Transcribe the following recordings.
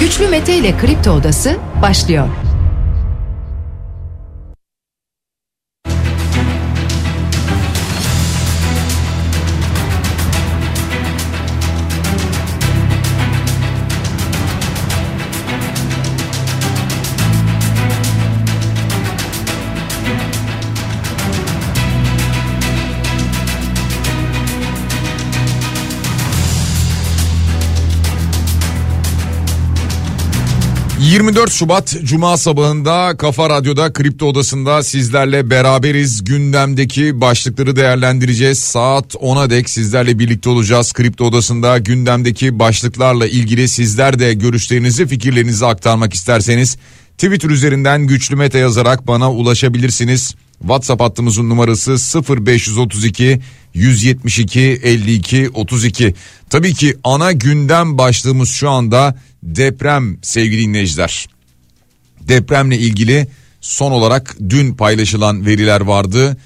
Güçlü Mete ile Kripto Odası başlıyor. 24 Şubat Cuma sabahında Kafa Radyo'da Kripto Odası'nda sizlerle beraberiz. Gündemdeki başlıkları değerlendireceğiz. Saat 10'a dek sizlerle birlikte olacağız. Kripto Odası'nda gündemdeki başlıklarla ilgili sizler de görüşlerinizi, fikirlerinizi aktarmak isterseniz Twitter üzerinden güçlü meta yazarak bana ulaşabilirsiniz. WhatsApp hattımızın numarası 0532 172 52 32. Tabii ki ana gündem başlığımız şu anda deprem sevgili dinleyiciler. Depremle ilgili son olarak dün paylaşılan veriler vardı.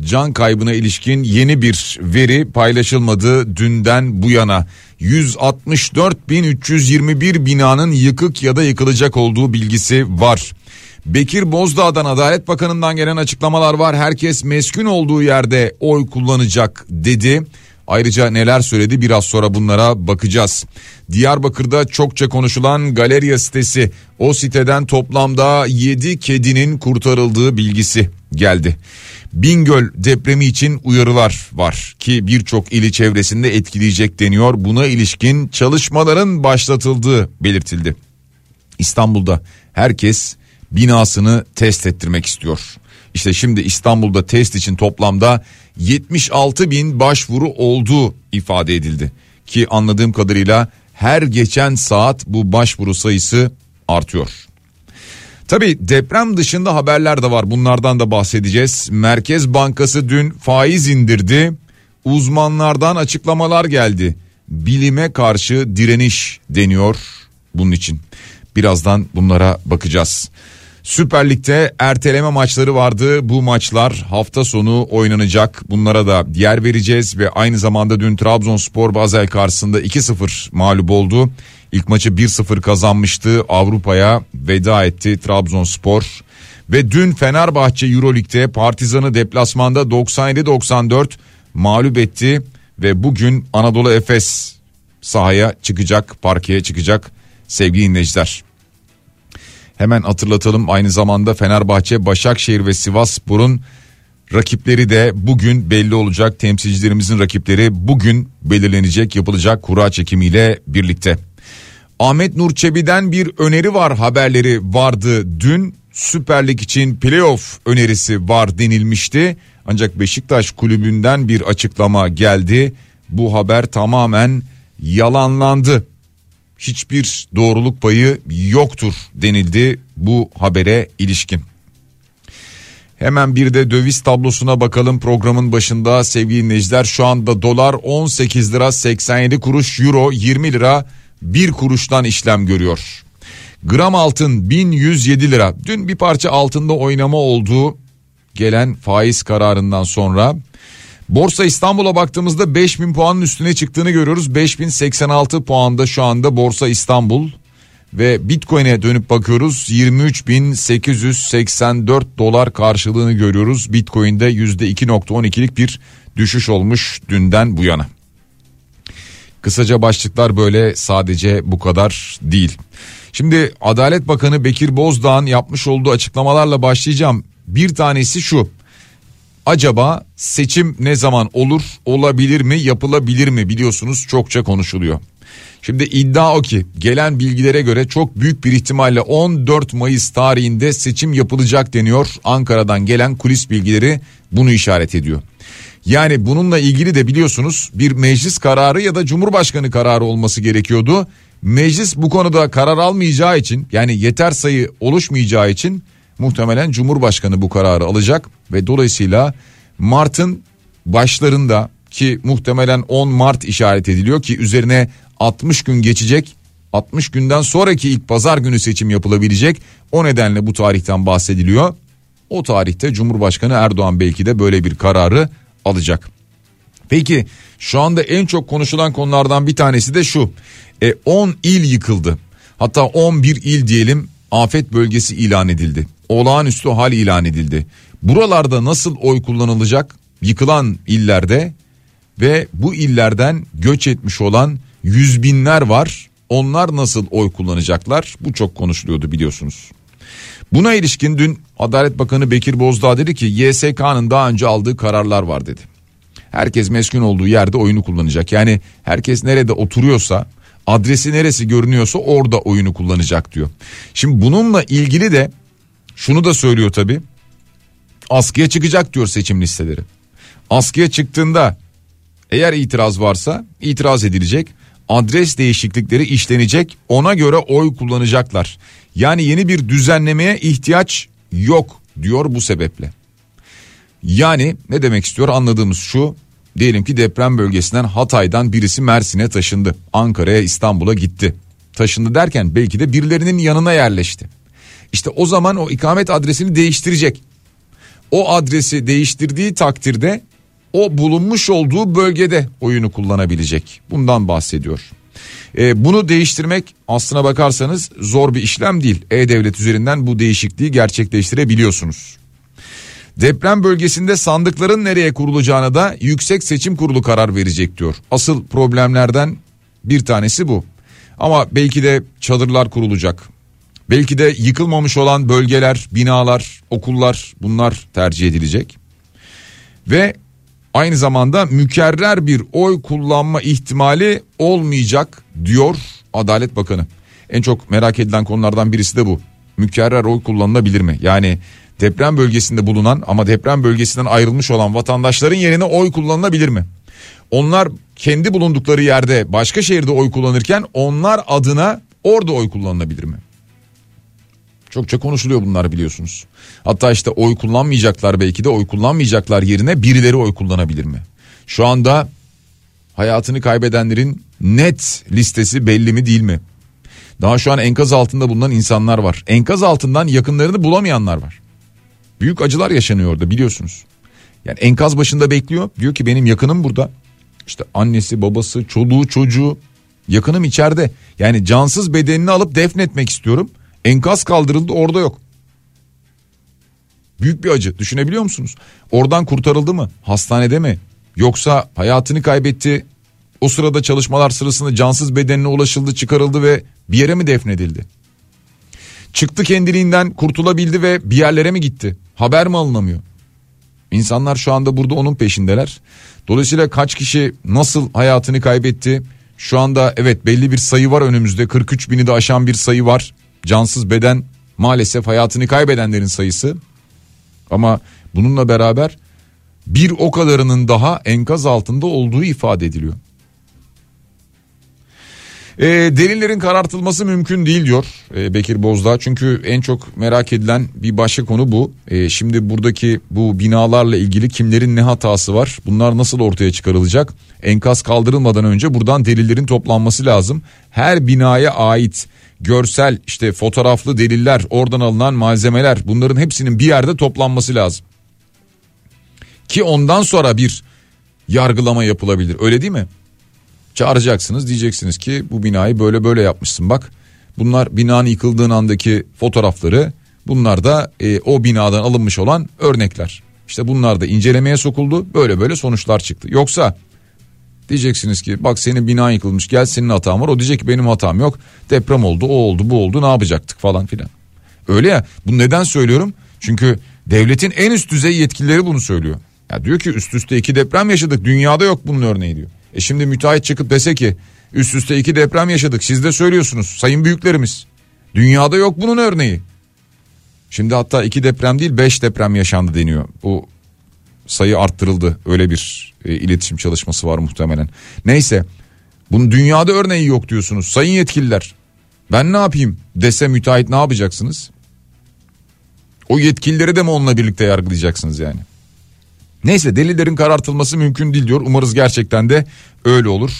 Can kaybına ilişkin yeni bir veri paylaşılmadı dünden bu yana. 164.321 binanın yıkık ya da yıkılacak olduğu bilgisi var. Bekir Bozdağ'dan Adalet Bakanı'ndan gelen açıklamalar var. Herkes meskun olduğu yerde oy kullanacak dedi. Ayrıca neler söyledi biraz sonra bunlara bakacağız. Diyarbakır'da çokça konuşulan Galeriya sitesi o siteden toplamda 7 kedinin kurtarıldığı bilgisi geldi. Bingöl depremi için uyarılar var ki birçok ili çevresinde etkileyecek deniyor. Buna ilişkin çalışmaların başlatıldığı belirtildi. İstanbul'da herkes binasını test ettirmek istiyor. İşte şimdi İstanbul'da test için toplamda 76 bin başvuru olduğu ifade edildi. Ki anladığım kadarıyla her geçen saat bu başvuru sayısı artıyor. Tabi deprem dışında haberler de var bunlardan da bahsedeceğiz. Merkez Bankası dün faiz indirdi. Uzmanlardan açıklamalar geldi. Bilime karşı direniş deniyor bunun için. Birazdan bunlara bakacağız. Süper Lig'de erteleme maçları vardı. Bu maçlar hafta sonu oynanacak. Bunlara da yer vereceğiz ve aynı zamanda dün Trabzonspor Basel karşısında 2-0 mağlup oldu. İlk maçı 1-0 kazanmıştı. Avrupa'ya veda etti Trabzonspor. Ve dün Fenerbahçe Euroleague'de Partizan'ı deplasmanda 97-94 mağlup etti ve bugün Anadolu Efes sahaya çıkacak, parkeye çıkacak sevgili dinleyiciler. Hemen hatırlatalım aynı zamanda Fenerbahçe, Başakşehir ve Sivasspor'un rakipleri de bugün belli olacak. Temsilcilerimizin rakipleri bugün belirlenecek yapılacak kura çekimiyle birlikte. Ahmet Nur Çebi'den bir öneri var haberleri vardı dün. Süper Lig için playoff önerisi var denilmişti. Ancak Beşiktaş kulübünden bir açıklama geldi. Bu haber tamamen yalanlandı hiçbir doğruluk payı yoktur denildi bu habere ilişkin. Hemen bir de döviz tablosuna bakalım programın başında sevgili dinleyiciler. Şu anda dolar 18 lira 87 kuruş, euro 20 lira 1 kuruştan işlem görüyor. Gram altın 1107 lira. Dün bir parça altında oynama olduğu gelen faiz kararından sonra Borsa İstanbul'a baktığımızda 5000 puanın üstüne çıktığını görüyoruz. 5086 puanda şu anda Borsa İstanbul ve Bitcoin'e dönüp bakıyoruz 23.884 dolar karşılığını görüyoruz. Bitcoin'de %2.12'lik bir düşüş olmuş dünden bu yana. Kısaca başlıklar böyle sadece bu kadar değil. Şimdi Adalet Bakanı Bekir Bozdağ'ın yapmış olduğu açıklamalarla başlayacağım. Bir tanesi şu acaba seçim ne zaman olur olabilir mi yapılabilir mi biliyorsunuz çokça konuşuluyor. Şimdi iddia o ki gelen bilgilere göre çok büyük bir ihtimalle 14 Mayıs tarihinde seçim yapılacak deniyor. Ankara'dan gelen kulis bilgileri bunu işaret ediyor. Yani bununla ilgili de biliyorsunuz bir meclis kararı ya da cumhurbaşkanı kararı olması gerekiyordu. Meclis bu konuda karar almayacağı için yani yeter sayı oluşmayacağı için muhtemelen Cumhurbaşkanı bu kararı alacak ve dolayısıyla Mart'ın başlarında ki muhtemelen 10 Mart işaret ediliyor ki üzerine 60 gün geçecek. 60 günden sonraki ilk pazar günü seçim yapılabilecek. O nedenle bu tarihten bahsediliyor. O tarihte Cumhurbaşkanı Erdoğan belki de böyle bir kararı alacak. Peki şu anda en çok konuşulan konulardan bir tanesi de şu. E 10 il yıkıldı. Hatta 11 il diyelim afet bölgesi ilan edildi. Olağanüstü hal ilan edildi. Buralarda nasıl oy kullanılacak? Yıkılan illerde ve bu illerden göç etmiş olan yüz binler var. Onlar nasıl oy kullanacaklar? Bu çok konuşuluyordu biliyorsunuz. Buna ilişkin dün Adalet Bakanı Bekir Bozdağ dedi ki YSK'nın daha önce aldığı kararlar var dedi. Herkes meskun olduğu yerde oyunu kullanacak. Yani herkes nerede oturuyorsa adresi neresi görünüyorsa orada oyunu kullanacak diyor. Şimdi bununla ilgili de şunu da söylüyor tabi. Askıya çıkacak diyor seçim listeleri. Askıya çıktığında eğer itiraz varsa itiraz edilecek. Adres değişiklikleri işlenecek. Ona göre oy kullanacaklar. Yani yeni bir düzenlemeye ihtiyaç yok diyor bu sebeple. Yani ne demek istiyor anladığımız şu diyelim ki deprem bölgesinden Hatay'dan birisi Mersin'e taşındı. Ankara'ya İstanbul'a gitti. Taşındı derken belki de birilerinin yanına yerleşti. İşte o zaman o ikamet adresini değiştirecek. O adresi değiştirdiği takdirde o bulunmuş olduğu bölgede oyunu kullanabilecek. Bundan bahsediyor. E, bunu değiştirmek aslına bakarsanız zor bir işlem değil. E-Devlet üzerinden bu değişikliği gerçekleştirebiliyorsunuz. Deprem bölgesinde sandıkların nereye kurulacağına da Yüksek Seçim Kurulu karar verecek diyor. Asıl problemlerden bir tanesi bu. Ama belki de çadırlar kurulacak. Belki de yıkılmamış olan bölgeler, binalar, okullar bunlar tercih edilecek. Ve aynı zamanda mükerrer bir oy kullanma ihtimali olmayacak diyor Adalet Bakanı. En çok merak edilen konulardan birisi de bu. Mükerrer oy kullanılabilir mi? Yani deprem bölgesinde bulunan ama deprem bölgesinden ayrılmış olan vatandaşların yerine oy kullanılabilir mi? Onlar kendi bulundukları yerde başka şehirde oy kullanırken onlar adına orada oy kullanılabilir mi? Çokça konuşuluyor bunlar biliyorsunuz. Hatta işte oy kullanmayacaklar belki de oy kullanmayacaklar yerine birileri oy kullanabilir mi? Şu anda hayatını kaybedenlerin net listesi belli mi değil mi? Daha şu an enkaz altında bulunan insanlar var. Enkaz altından yakınlarını bulamayanlar var. Büyük acılar yaşanıyor orada biliyorsunuz. Yani enkaz başında bekliyor. Diyor ki benim yakınım burada. İşte annesi, babası, çoluğu, çocuğu yakınım içeride. Yani cansız bedenini alıp defnetmek istiyorum. Enkaz kaldırıldı orada yok. Büyük bir acı düşünebiliyor musunuz? Oradan kurtarıldı mı? Hastanede mi? Yoksa hayatını kaybetti. O sırada çalışmalar sırasında cansız bedenine ulaşıldı, çıkarıldı ve bir yere mi defnedildi? Çıktı kendiliğinden kurtulabildi ve bir yerlere mi gitti? Haber mi alınamıyor? İnsanlar şu anda burada onun peşindeler. Dolayısıyla kaç kişi nasıl hayatını kaybetti? Şu anda evet belli bir sayı var önümüzde 43 bini de aşan bir sayı var. Cansız beden maalesef hayatını kaybedenlerin sayısı. Ama bununla beraber bir o kadarının daha enkaz altında olduğu ifade ediliyor. E, delillerin karartılması mümkün değil diyor e, Bekir Bozdağ. Çünkü en çok merak edilen bir başka konu bu. E, şimdi buradaki bu binalarla ilgili kimlerin ne hatası var? Bunlar nasıl ortaya çıkarılacak? Enkaz kaldırılmadan önce buradan delillerin toplanması lazım. Her binaya ait görsel işte fotoğraflı deliller, oradan alınan malzemeler bunların hepsinin bir yerde toplanması lazım. Ki ondan sonra bir yargılama yapılabilir. Öyle değil mi? Çağıracaksınız diyeceksiniz ki bu binayı böyle böyle yapmışsın bak. Bunlar binanın yıkıldığın andaki fotoğrafları bunlar da e, o binadan alınmış olan örnekler. İşte bunlar da incelemeye sokuldu böyle böyle sonuçlar çıktı. Yoksa diyeceksiniz ki bak senin bina yıkılmış gel senin hatan var. O diyecek ki benim hatam yok deprem oldu o oldu bu oldu ne yapacaktık falan filan. Öyle ya bunu neden söylüyorum? Çünkü devletin en üst düzey yetkilileri bunu söylüyor. Ya diyor ki üst üste iki deprem yaşadık dünyada yok bunun örneği diyor. E şimdi müteahhit çıkıp dese ki üst üste iki deprem yaşadık siz de söylüyorsunuz sayın büyüklerimiz. Dünyada yok bunun örneği. Şimdi hatta iki deprem değil beş deprem yaşandı deniyor. Bu sayı arttırıldı öyle bir e, iletişim çalışması var muhtemelen. Neyse bunun dünyada örneği yok diyorsunuz sayın yetkililer. Ben ne yapayım dese müteahhit ne yapacaksınız? O yetkilileri de mi onunla birlikte yargılayacaksınız yani? Neyse delillerin karartılması mümkün değil diyor. Umarız gerçekten de öyle olur.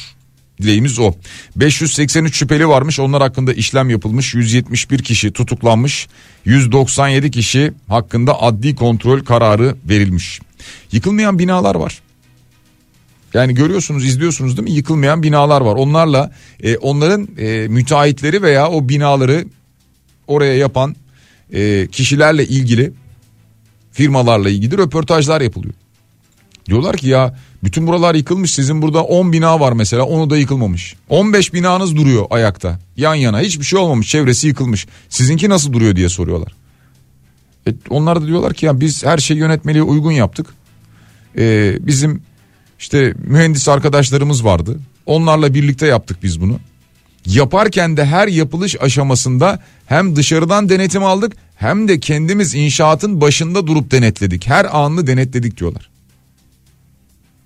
Dileğimiz o. 583 şüpheli varmış. Onlar hakkında işlem yapılmış. 171 kişi tutuklanmış. 197 kişi hakkında adli kontrol kararı verilmiş. Yıkılmayan binalar var. Yani görüyorsunuz izliyorsunuz değil mi yıkılmayan binalar var. Onlarla e, onların e, müteahhitleri veya o binaları oraya yapan e, kişilerle ilgili firmalarla ilgili röportajlar yapılıyor. Diyorlar ki ya bütün buralar yıkılmış sizin burada 10 bina var mesela onu da yıkılmamış. 15 binanız duruyor ayakta yan yana hiçbir şey olmamış çevresi yıkılmış. Sizinki nasıl duruyor diye soruyorlar. E, onlar da diyorlar ki ya biz her şeyi yönetmeliğe uygun yaptık. E, bizim işte mühendis arkadaşlarımız vardı. Onlarla birlikte yaptık biz bunu. Yaparken de her yapılış aşamasında hem dışarıdan denetim aldık hem de kendimiz inşaatın başında durup denetledik. Her anını denetledik diyorlar.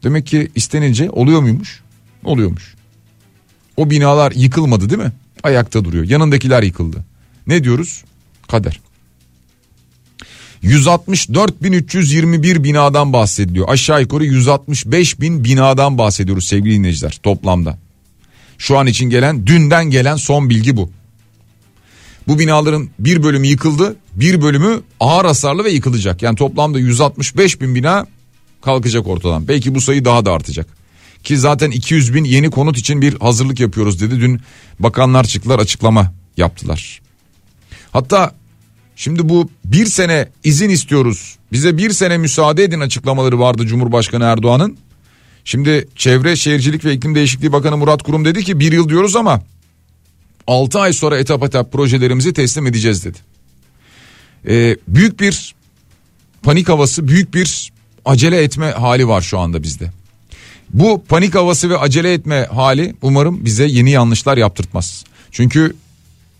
Demek ki istenince oluyor muymuş? Oluyormuş. O binalar yıkılmadı değil mi? Ayakta duruyor. Yanındakiler yıkıldı. Ne diyoruz? Kader. 164.321 binadan bahsediliyor. Aşağı yukarı 165 bin binadan bahsediyoruz sevgili dinleyiciler toplamda. Şu an için gelen dünden gelen son bilgi bu. Bu binaların bir bölümü yıkıldı bir bölümü ağır hasarlı ve yıkılacak. Yani toplamda 165 bin bina kalkacak ortadan. Belki bu sayı daha da artacak. Ki zaten 200 bin yeni konut için bir hazırlık yapıyoruz dedi. Dün bakanlar çıktılar açıklama yaptılar. Hatta şimdi bu bir sene izin istiyoruz. Bize bir sene müsaade edin açıklamaları vardı Cumhurbaşkanı Erdoğan'ın. Şimdi Çevre Şehircilik ve İklim Değişikliği Bakanı Murat Kurum dedi ki bir yıl diyoruz ama 6 ay sonra etap etap projelerimizi teslim edeceğiz dedi. Ee, büyük bir panik havası büyük bir acele etme hali var şu anda bizde. Bu panik havası ve acele etme hali umarım bize yeni yanlışlar yaptırtmaz. Çünkü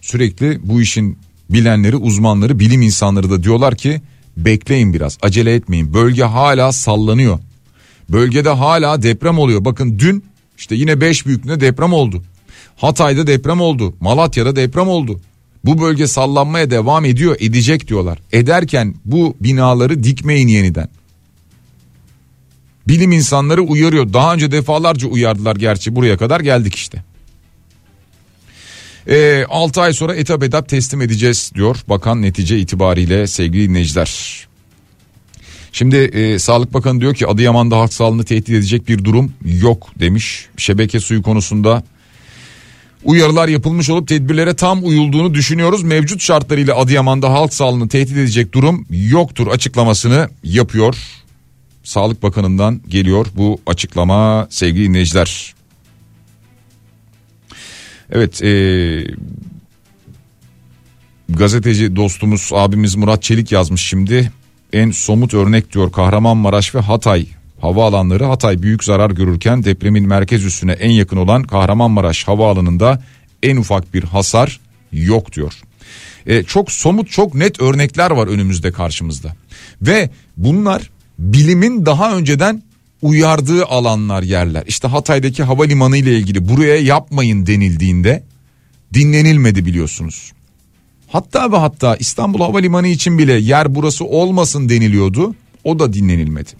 sürekli bu işin bilenleri, uzmanları, bilim insanları da diyorlar ki bekleyin biraz, acele etmeyin. Bölge hala sallanıyor. Bölgede hala deprem oluyor. Bakın dün işte yine 5 büyüklüğünde deprem oldu. Hatay'da deprem oldu. Malatya'da deprem oldu. Bu bölge sallanmaya devam ediyor, edecek diyorlar. Ederken bu binaları dikmeyin yeniden. Bilim insanları uyarıyor. Daha önce defalarca uyardılar gerçi buraya kadar geldik işte. E, 6 ay sonra etap etap teslim edeceğiz diyor bakan netice itibariyle sevgili dinleyiciler. Şimdi e, Sağlık Bakanı diyor ki Adıyaman'da halk sağlığını tehdit edecek bir durum yok demiş. Şebeke suyu konusunda uyarılar yapılmış olup tedbirlere tam uyulduğunu düşünüyoruz. Mevcut şartlarıyla Adıyaman'da halk sağlığını tehdit edecek durum yoktur açıklamasını yapıyor. Sağlık Bakanı'ndan geliyor bu açıklama sevgili dinleyiciler. Evet e, gazeteci dostumuz abimiz Murat Çelik yazmış şimdi. En somut örnek diyor Kahramanmaraş ve Hatay havaalanları Hatay büyük zarar görürken depremin merkez üssüne en yakın olan Kahramanmaraş havaalanında en ufak bir hasar yok diyor. E, çok somut çok net örnekler var önümüzde karşımızda ve bunlar bilimin daha önceden uyardığı alanlar yerler. İşte Hatay'daki havalimanı ile ilgili buraya yapmayın denildiğinde dinlenilmedi biliyorsunuz. Hatta ve hatta İstanbul Havalimanı için bile yer burası olmasın deniliyordu. O da dinlenilmedi.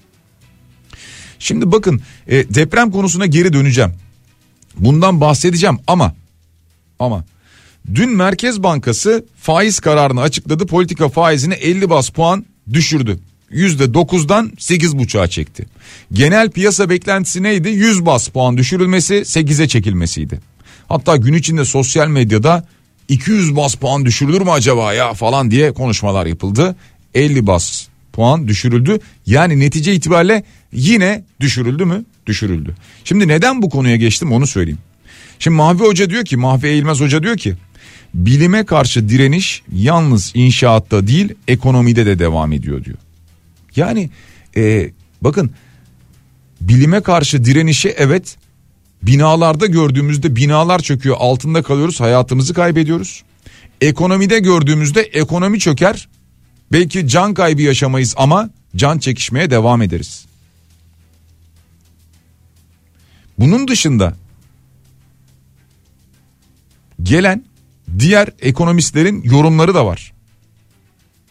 Şimdi bakın e, deprem konusuna geri döneceğim. Bundan bahsedeceğim ama ama dün Merkez Bankası faiz kararını açıkladı. Politika faizini 50 bas puan düşürdü. %9'dan 8,5'a çekti. Genel piyasa beklentisi neydi? 100 bas puan düşürülmesi 8'e çekilmesiydi. Hatta gün içinde sosyal medyada 200 bas puan düşürülür mü acaba ya falan diye konuşmalar yapıldı. 50 bas puan düşürüldü. Yani netice itibariyle yine düşürüldü mü? Düşürüldü. Şimdi neden bu konuya geçtim onu söyleyeyim. Şimdi Mahvi Hoca diyor ki Mahvi Eğilmez Hoca diyor ki bilime karşı direniş yalnız inşaatta değil ekonomide de devam ediyor diyor. Yani e, bakın bilime karşı direnişi evet binalarda gördüğümüzde binalar çöküyor altında kalıyoruz hayatımızı kaybediyoruz. Ekonomide gördüğümüzde ekonomi çöker belki can kaybı yaşamayız ama can çekişmeye devam ederiz. Bunun dışında gelen diğer ekonomistlerin yorumları da var.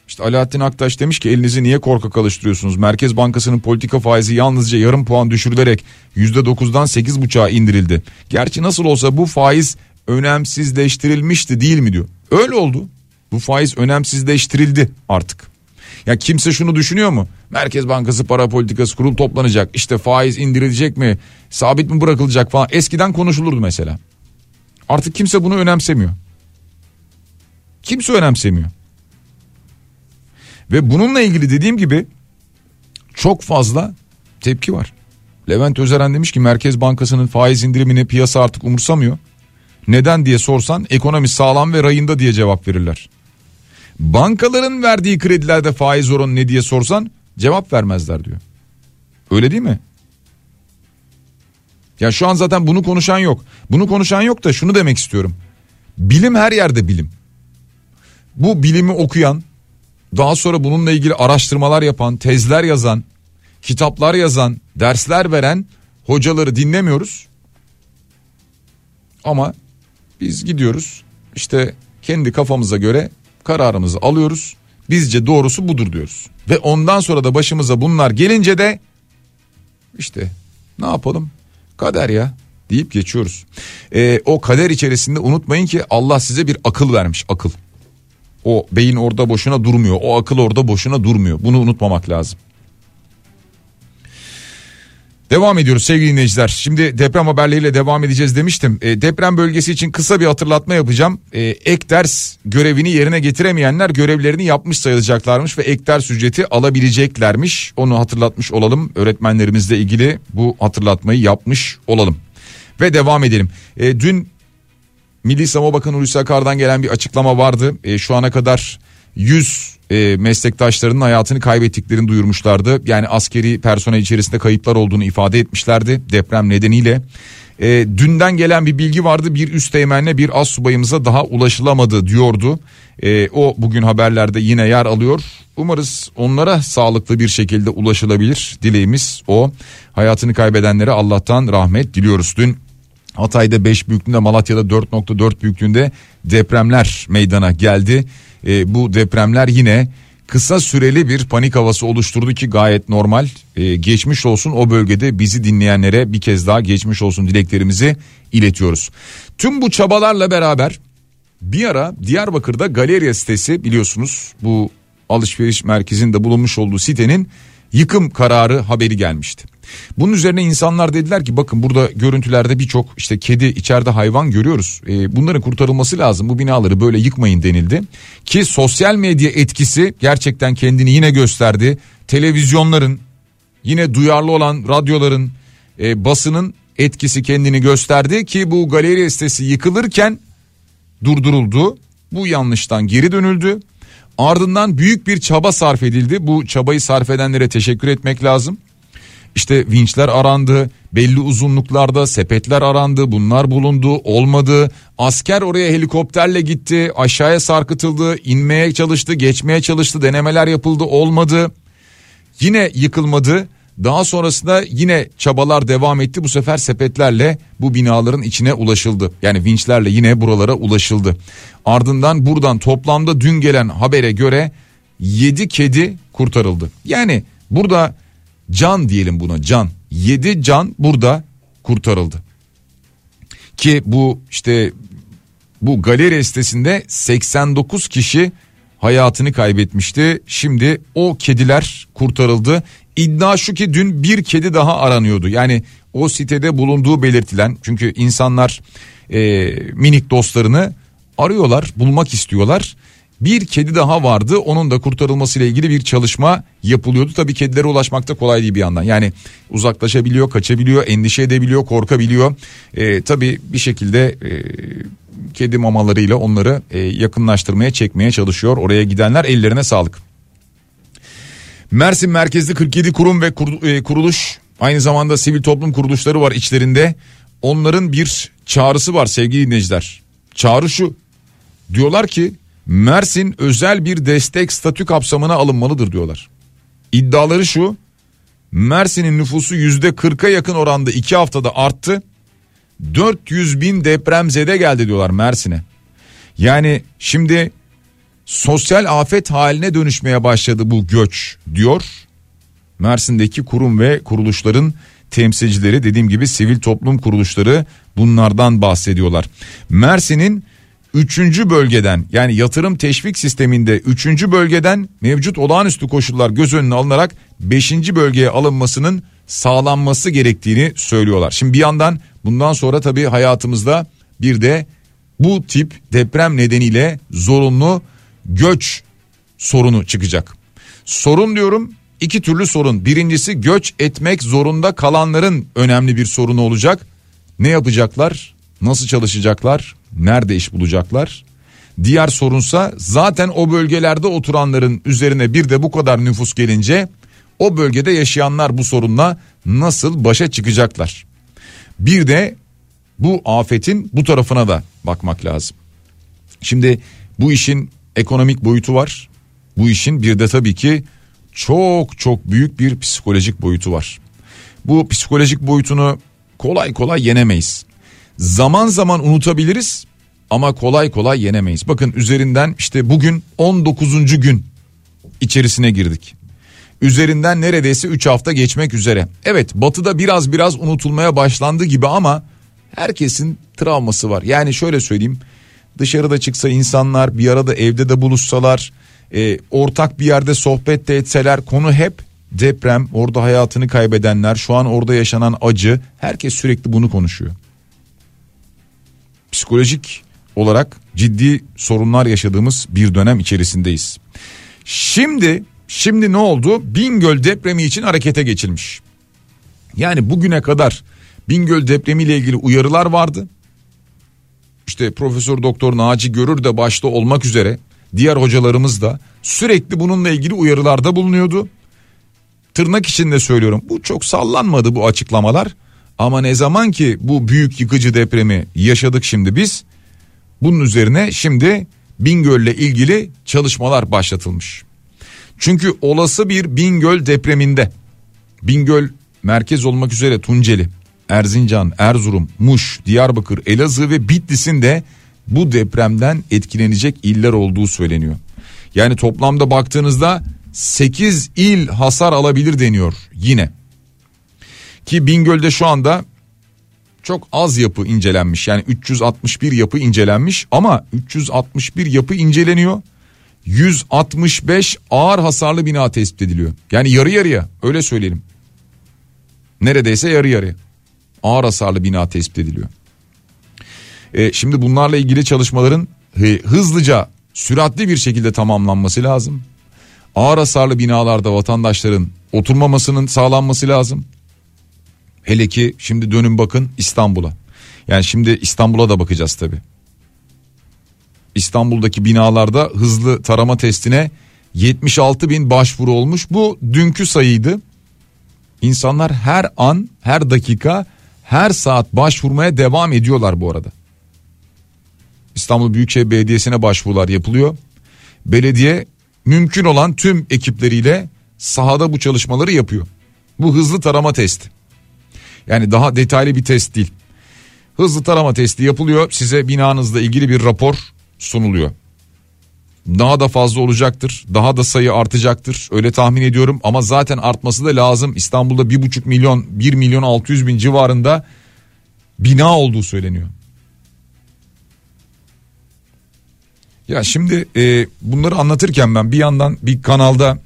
İşte Alaaddin Aktaş demiş ki elinizi niye korkak alıştırıyorsunuz? Merkez Bankası'nın politika faizi yalnızca yarım puan düşürülerek %9'dan 8,5'a indirildi. Gerçi nasıl olsa bu faiz önemsizleştirilmişti değil mi diyor. Öyle oldu. Bu faiz önemsizleştirildi artık. Ya kimse şunu düşünüyor mu? Merkez Bankası para politikası kurul toplanacak. İşte faiz indirilecek mi? Sabit mi bırakılacak falan. Eskiden konuşulurdu mesela. Artık kimse bunu önemsemiyor. Kimse önemsemiyor. Ve bununla ilgili dediğim gibi çok fazla tepki var. Levent Özeren demiş ki Merkez Bankası'nın faiz indirimini piyasa artık umursamıyor. Neden diye sorsan ekonomi sağlam ve rayında diye cevap verirler. Bankaların verdiği kredilerde faiz oranı ne diye sorsan cevap vermezler diyor. Öyle değil mi? Ya şu an zaten bunu konuşan yok. Bunu konuşan yok da şunu demek istiyorum. Bilim her yerde bilim. Bu bilimi okuyan, daha sonra bununla ilgili araştırmalar yapan, tezler yazan, kitaplar yazan, dersler veren hocaları dinlemiyoruz. Ama biz gidiyoruz işte kendi kafamıza göre kararımızı alıyoruz. Bizce doğrusu budur diyoruz. Ve ondan sonra da başımıza bunlar gelince de işte ne yapalım kader ya deyip geçiyoruz. Ee, o kader içerisinde unutmayın ki Allah size bir akıl vermiş akıl. O beyin orada boşuna durmuyor. O akıl orada boşuna durmuyor. Bunu unutmamak lazım. Devam ediyoruz sevgili dinleyiciler. Şimdi deprem haberleriyle devam edeceğiz demiştim. E, deprem bölgesi için kısa bir hatırlatma yapacağım. E, ek ders görevini yerine getiremeyenler görevlerini yapmış sayılacaklarmış ve ek ders ücreti alabileceklermiş. Onu hatırlatmış olalım. Öğretmenlerimizle ilgili bu hatırlatmayı yapmış olalım. Ve devam edelim. E, dün Milli Savunma Bakanı Hulusi Akar'dan gelen bir açıklama vardı. E, şu ana kadar 100 e, meslektaşlarının hayatını kaybettiklerini duyurmuşlardı. Yani askeri personel içerisinde kayıplar olduğunu ifade etmişlerdi deprem nedeniyle. E, dünden gelen bir bilgi vardı bir üst teğmenle bir az subayımıza daha ulaşılamadı diyordu. E, o bugün haberlerde yine yer alıyor. Umarız onlara sağlıklı bir şekilde ulaşılabilir. Dileğimiz o. Hayatını kaybedenlere Allah'tan rahmet diliyoruz. Dün Hatay'da 5 büyüklüğünde Malatya'da 4.4 büyüklüğünde depremler meydana geldi. E, bu depremler yine kısa süreli bir panik havası oluşturdu ki gayet normal. E, geçmiş olsun o bölgede bizi dinleyenlere bir kez daha geçmiş olsun dileklerimizi iletiyoruz. Tüm bu çabalarla beraber bir ara Diyarbakır'da Galeriya sitesi biliyorsunuz bu alışveriş merkezinde bulunmuş olduğu sitenin yıkım kararı haberi gelmişti. Bunun üzerine insanlar dediler ki bakın burada görüntülerde birçok işte kedi içeride hayvan görüyoruz. E, bunların kurtarılması lazım bu binaları böyle yıkmayın denildi. Ki sosyal medya etkisi gerçekten kendini yine gösterdi. Televizyonların yine duyarlı olan radyoların e, basının etkisi kendini gösterdi ki bu galeri sitesi yıkılırken durduruldu. Bu yanlıştan geri dönüldü. Ardından büyük bir çaba sarf edildi. Bu çabayı sarf edenlere teşekkür etmek lazım. İşte vinçler arandı, belli uzunluklarda sepetler arandı, bunlar bulundu, olmadı. Asker oraya helikopterle gitti, aşağıya sarkıtıldı, inmeye çalıştı, geçmeye çalıştı, denemeler yapıldı, olmadı. Yine yıkılmadı. Daha sonrasında yine çabalar devam etti. Bu sefer sepetlerle bu binaların içine ulaşıldı. Yani vinçlerle yine buralara ulaşıldı. Ardından buradan toplamda dün gelen habere göre 7 kedi kurtarıldı. Yani burada can diyelim buna can. 7 can burada kurtarıldı. Ki bu işte bu galeri sitesinde 89 kişi hayatını kaybetmişti. Şimdi o kediler kurtarıldı. İddia şu ki dün bir kedi daha aranıyordu. Yani o sitede bulunduğu belirtilen çünkü insanlar e, minik dostlarını arıyorlar bulmak istiyorlar. Bir kedi daha vardı onun da kurtarılması ile ilgili bir çalışma yapılıyordu. Tabii kedilere ulaşmakta kolay değil bir yandan. Yani uzaklaşabiliyor, kaçabiliyor, endişe edebiliyor, korkabiliyor. E, tabii bir şekilde e, kedi mamalarıyla onları e, yakınlaştırmaya, çekmeye çalışıyor. Oraya gidenler ellerine sağlık. Mersin merkezli 47 kurum ve e, kuruluş aynı zamanda sivil toplum kuruluşları var içlerinde. Onların bir çağrısı var sevgili dinleyiciler. Çağrı şu. Diyorlar ki Mersin özel bir destek statü kapsamına alınmalıdır diyorlar. İddiaları şu. Mersin'in nüfusu yüzde 40'a yakın oranda 2 haftada arttı. 400 bin depremzede geldi diyorlar Mersin'e. Yani şimdi sosyal afet haline dönüşmeye başladı bu göç diyor. Mersin'deki kurum ve kuruluşların temsilcileri dediğim gibi sivil toplum kuruluşları bunlardan bahsediyorlar. Mersin'in üçüncü bölgeden yani yatırım teşvik sisteminde üçüncü bölgeden mevcut olağanüstü koşullar göz önüne alınarak beşinci bölgeye alınmasının sağlanması gerektiğini söylüyorlar. Şimdi bir yandan bundan sonra tabii hayatımızda bir de bu tip deprem nedeniyle zorunlu göç sorunu çıkacak. Sorun diyorum iki türlü sorun. Birincisi göç etmek zorunda kalanların önemli bir sorunu olacak. Ne yapacaklar? Nasıl çalışacaklar? Nerede iş bulacaklar? Diğer sorunsa zaten o bölgelerde oturanların üzerine bir de bu kadar nüfus gelince o bölgede yaşayanlar bu sorunla nasıl başa çıkacaklar? Bir de bu afetin bu tarafına da bakmak lazım. Şimdi bu işin ekonomik boyutu var. Bu işin bir de tabii ki çok çok büyük bir psikolojik boyutu var. Bu psikolojik boyutunu kolay kolay yenemeyiz. Zaman zaman unutabiliriz ama kolay kolay yenemeyiz. Bakın üzerinden işte bugün 19. gün içerisine girdik. Üzerinden neredeyse 3 hafta geçmek üzere. Evet batıda biraz biraz unutulmaya başlandı gibi ama herkesin travması var. Yani şöyle söyleyeyim dışarıda çıksa insanlar bir arada evde de buluşsalar e, ortak bir yerde sohbet de etseler konu hep deprem orada hayatını kaybedenler şu an orada yaşanan acı herkes sürekli bunu konuşuyor. Psikolojik olarak ciddi sorunlar yaşadığımız bir dönem içerisindeyiz. Şimdi şimdi ne oldu? Bingöl depremi için harekete geçilmiş. Yani bugüne kadar Bingöl depremiyle ilgili uyarılar vardı. İşte Profesör Doktor Naci Görür de başta olmak üzere diğer hocalarımız da sürekli bununla ilgili uyarılarda bulunuyordu. Tırnak içinde söylüyorum bu çok sallanmadı bu açıklamalar. Ama ne zaman ki bu büyük yıkıcı depremi yaşadık şimdi biz bunun üzerine şimdi Bingöl'le ilgili çalışmalar başlatılmış. Çünkü olası bir Bingöl depreminde Bingöl merkez olmak üzere Tunceli, Erzincan, Erzurum, Muş, Diyarbakır, Elazığ ve Bitlis'in de bu depremden etkilenecek iller olduğu söyleniyor. Yani toplamda baktığınızda 8 il hasar alabilir deniyor yine. Ki Bingöl'de şu anda çok az yapı incelenmiş. Yani 361 yapı incelenmiş ama 361 yapı inceleniyor. 165 ağır hasarlı bina tespit ediliyor. Yani yarı yarıya öyle söyleyelim. Neredeyse yarı yarıya ağır hasarlı bina tespit ediliyor. E, şimdi bunlarla ilgili çalışmaların hızlıca süratli bir şekilde tamamlanması lazım. Ağır hasarlı binalarda vatandaşların oturmamasının sağlanması lazım. Hele ki şimdi dönün bakın İstanbul'a. Yani şimdi İstanbul'a da bakacağız tabi. İstanbul'daki binalarda hızlı tarama testine 76 bin başvuru olmuş. Bu dünkü sayıydı. İnsanlar her an, her dakika, her saat başvurmaya devam ediyorlar bu arada. İstanbul Büyükşehir Belediyesi'ne başvurular yapılıyor. Belediye mümkün olan tüm ekipleriyle sahada bu çalışmaları yapıyor. Bu hızlı tarama testi. Yani daha detaylı bir test değil. Hızlı tarama testi yapılıyor. Size binanızla ilgili bir rapor sunuluyor. Daha da fazla olacaktır. Daha da sayı artacaktır. Öyle tahmin ediyorum ama zaten artması da lazım. İstanbul'da bir buçuk milyon, bir milyon altı yüz bin civarında bina olduğu söyleniyor. Ya şimdi e, bunları anlatırken ben bir yandan bir kanalda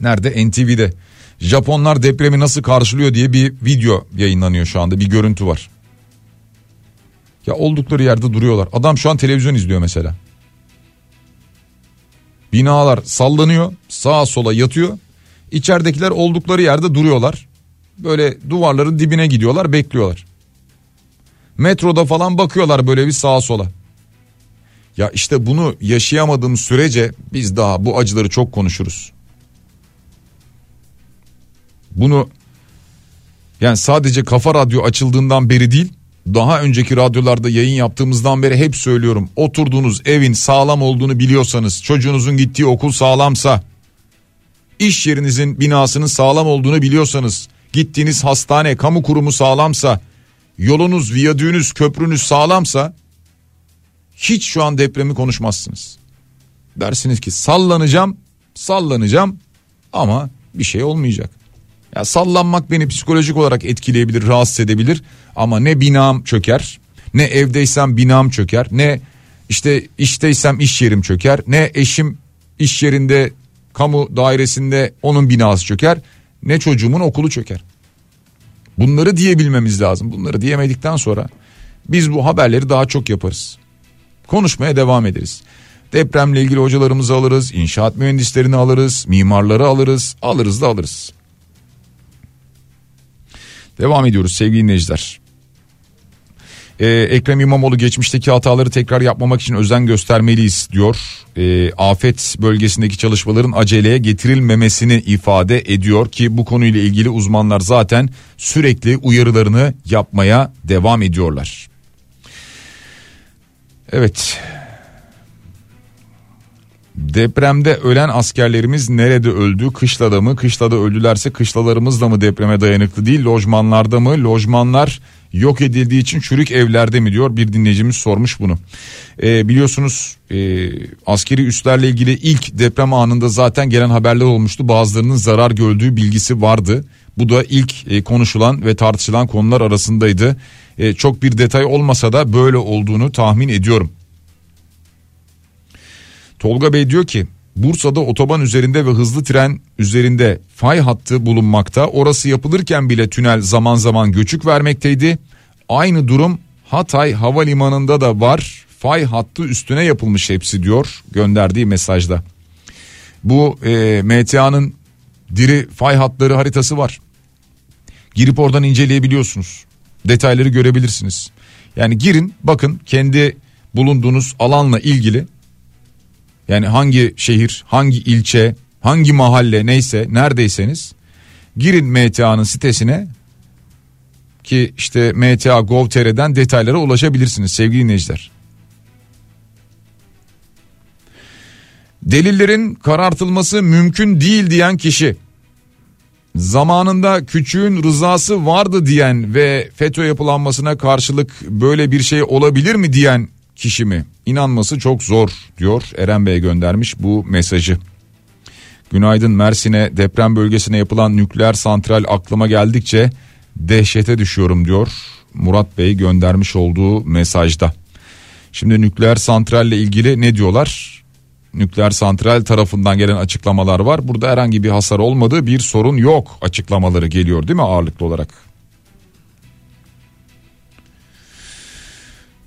nerede NTV'de Japonlar depremi nasıl karşılıyor diye bir video yayınlanıyor şu anda bir görüntü var. Ya oldukları yerde duruyorlar. Adam şu an televizyon izliyor mesela. Binalar sallanıyor sağa sola yatıyor. İçeridekiler oldukları yerde duruyorlar. Böyle duvarların dibine gidiyorlar bekliyorlar. Metroda falan bakıyorlar böyle bir sağa sola. Ya işte bunu yaşayamadığım sürece biz daha bu acıları çok konuşuruz. Bunu yani sadece Kafa Radyo açıldığından beri değil daha önceki radyolarda yayın yaptığımızdan beri hep söylüyorum. Oturduğunuz evin sağlam olduğunu biliyorsanız çocuğunuzun gittiği okul sağlamsa iş yerinizin binasının sağlam olduğunu biliyorsanız gittiğiniz hastane kamu kurumu sağlamsa yolunuz viyadüğünüz köprünüz sağlamsa hiç şu an depremi konuşmazsınız. Dersiniz ki sallanacağım, sallanacağım ama bir şey olmayacak. Ya sallanmak beni psikolojik olarak etkileyebilir, rahatsız edebilir ama ne binam çöker, ne evdeysem binam çöker, ne işte işteysem iş yerim çöker. Ne eşim iş yerinde kamu dairesinde onun binası çöker. Ne çocuğumun okulu çöker. Bunları diyebilmemiz lazım. Bunları diyemedikten sonra biz bu haberleri daha çok yaparız. Konuşmaya devam ederiz. Depremle ilgili hocalarımızı alırız, inşaat mühendislerini alırız, mimarları alırız, alırız da alırız. Devam ediyoruz sevgili dinleyiciler. Ee, Ekrem İmamoğlu geçmişteki hataları tekrar yapmamak için özen göstermeliyiz diyor. Ee, afet bölgesindeki çalışmaların aceleye getirilmemesini ifade ediyor ki bu konuyla ilgili uzmanlar zaten sürekli uyarılarını yapmaya devam ediyorlar. Evet. Depremde ölen askerlerimiz nerede öldü? Kışlada mı? Kışlada öldülerse kışlalarımız da mı depreme dayanıklı değil? Lojmanlarda mı? Lojmanlar yok edildiği için çürük evlerde mi diyor bir dinleyicimiz sormuş bunu. Ee, biliyorsunuz e, askeri üslerle ilgili ilk deprem anında zaten gelen haberler olmuştu. Bazılarının zarar gördüğü bilgisi vardı. Bu da ilk e, konuşulan ve tartışılan konular arasındaydı. E, çok bir detay olmasa da böyle olduğunu tahmin ediyorum. Tolga Bey diyor ki Bursa'da otoban üzerinde ve hızlı tren üzerinde fay hattı bulunmakta. Orası yapılırken bile tünel zaman zaman göçük vermekteydi. Aynı durum Hatay Havalimanı'nda da var. Fay hattı üstüne yapılmış hepsi diyor gönderdiği mesajda. Bu e, MTA'nın diri fay hatları haritası var. Girip oradan inceleyebiliyorsunuz. Detayları görebilirsiniz. Yani girin bakın kendi bulunduğunuz alanla ilgili yani hangi şehir, hangi ilçe, hangi mahalle neyse neredeyseniz girin MTA'nın sitesine ki işte MTA Gov.tr'den detaylara ulaşabilirsiniz sevgili dinleyiciler. Delillerin karartılması mümkün değil diyen kişi zamanında küçüğün rızası vardı diyen ve FETÖ yapılanmasına karşılık böyle bir şey olabilir mi diyen kişi mi? İnanması çok zor diyor Eren Bey göndermiş bu mesajı. Günaydın Mersin'e deprem bölgesine yapılan nükleer santral aklıma geldikçe dehşete düşüyorum diyor Murat Bey göndermiş olduğu mesajda. Şimdi nükleer santralle ilgili ne diyorlar? Nükleer santral tarafından gelen açıklamalar var. Burada herhangi bir hasar olmadığı bir sorun yok açıklamaları geliyor değil mi ağırlıklı olarak?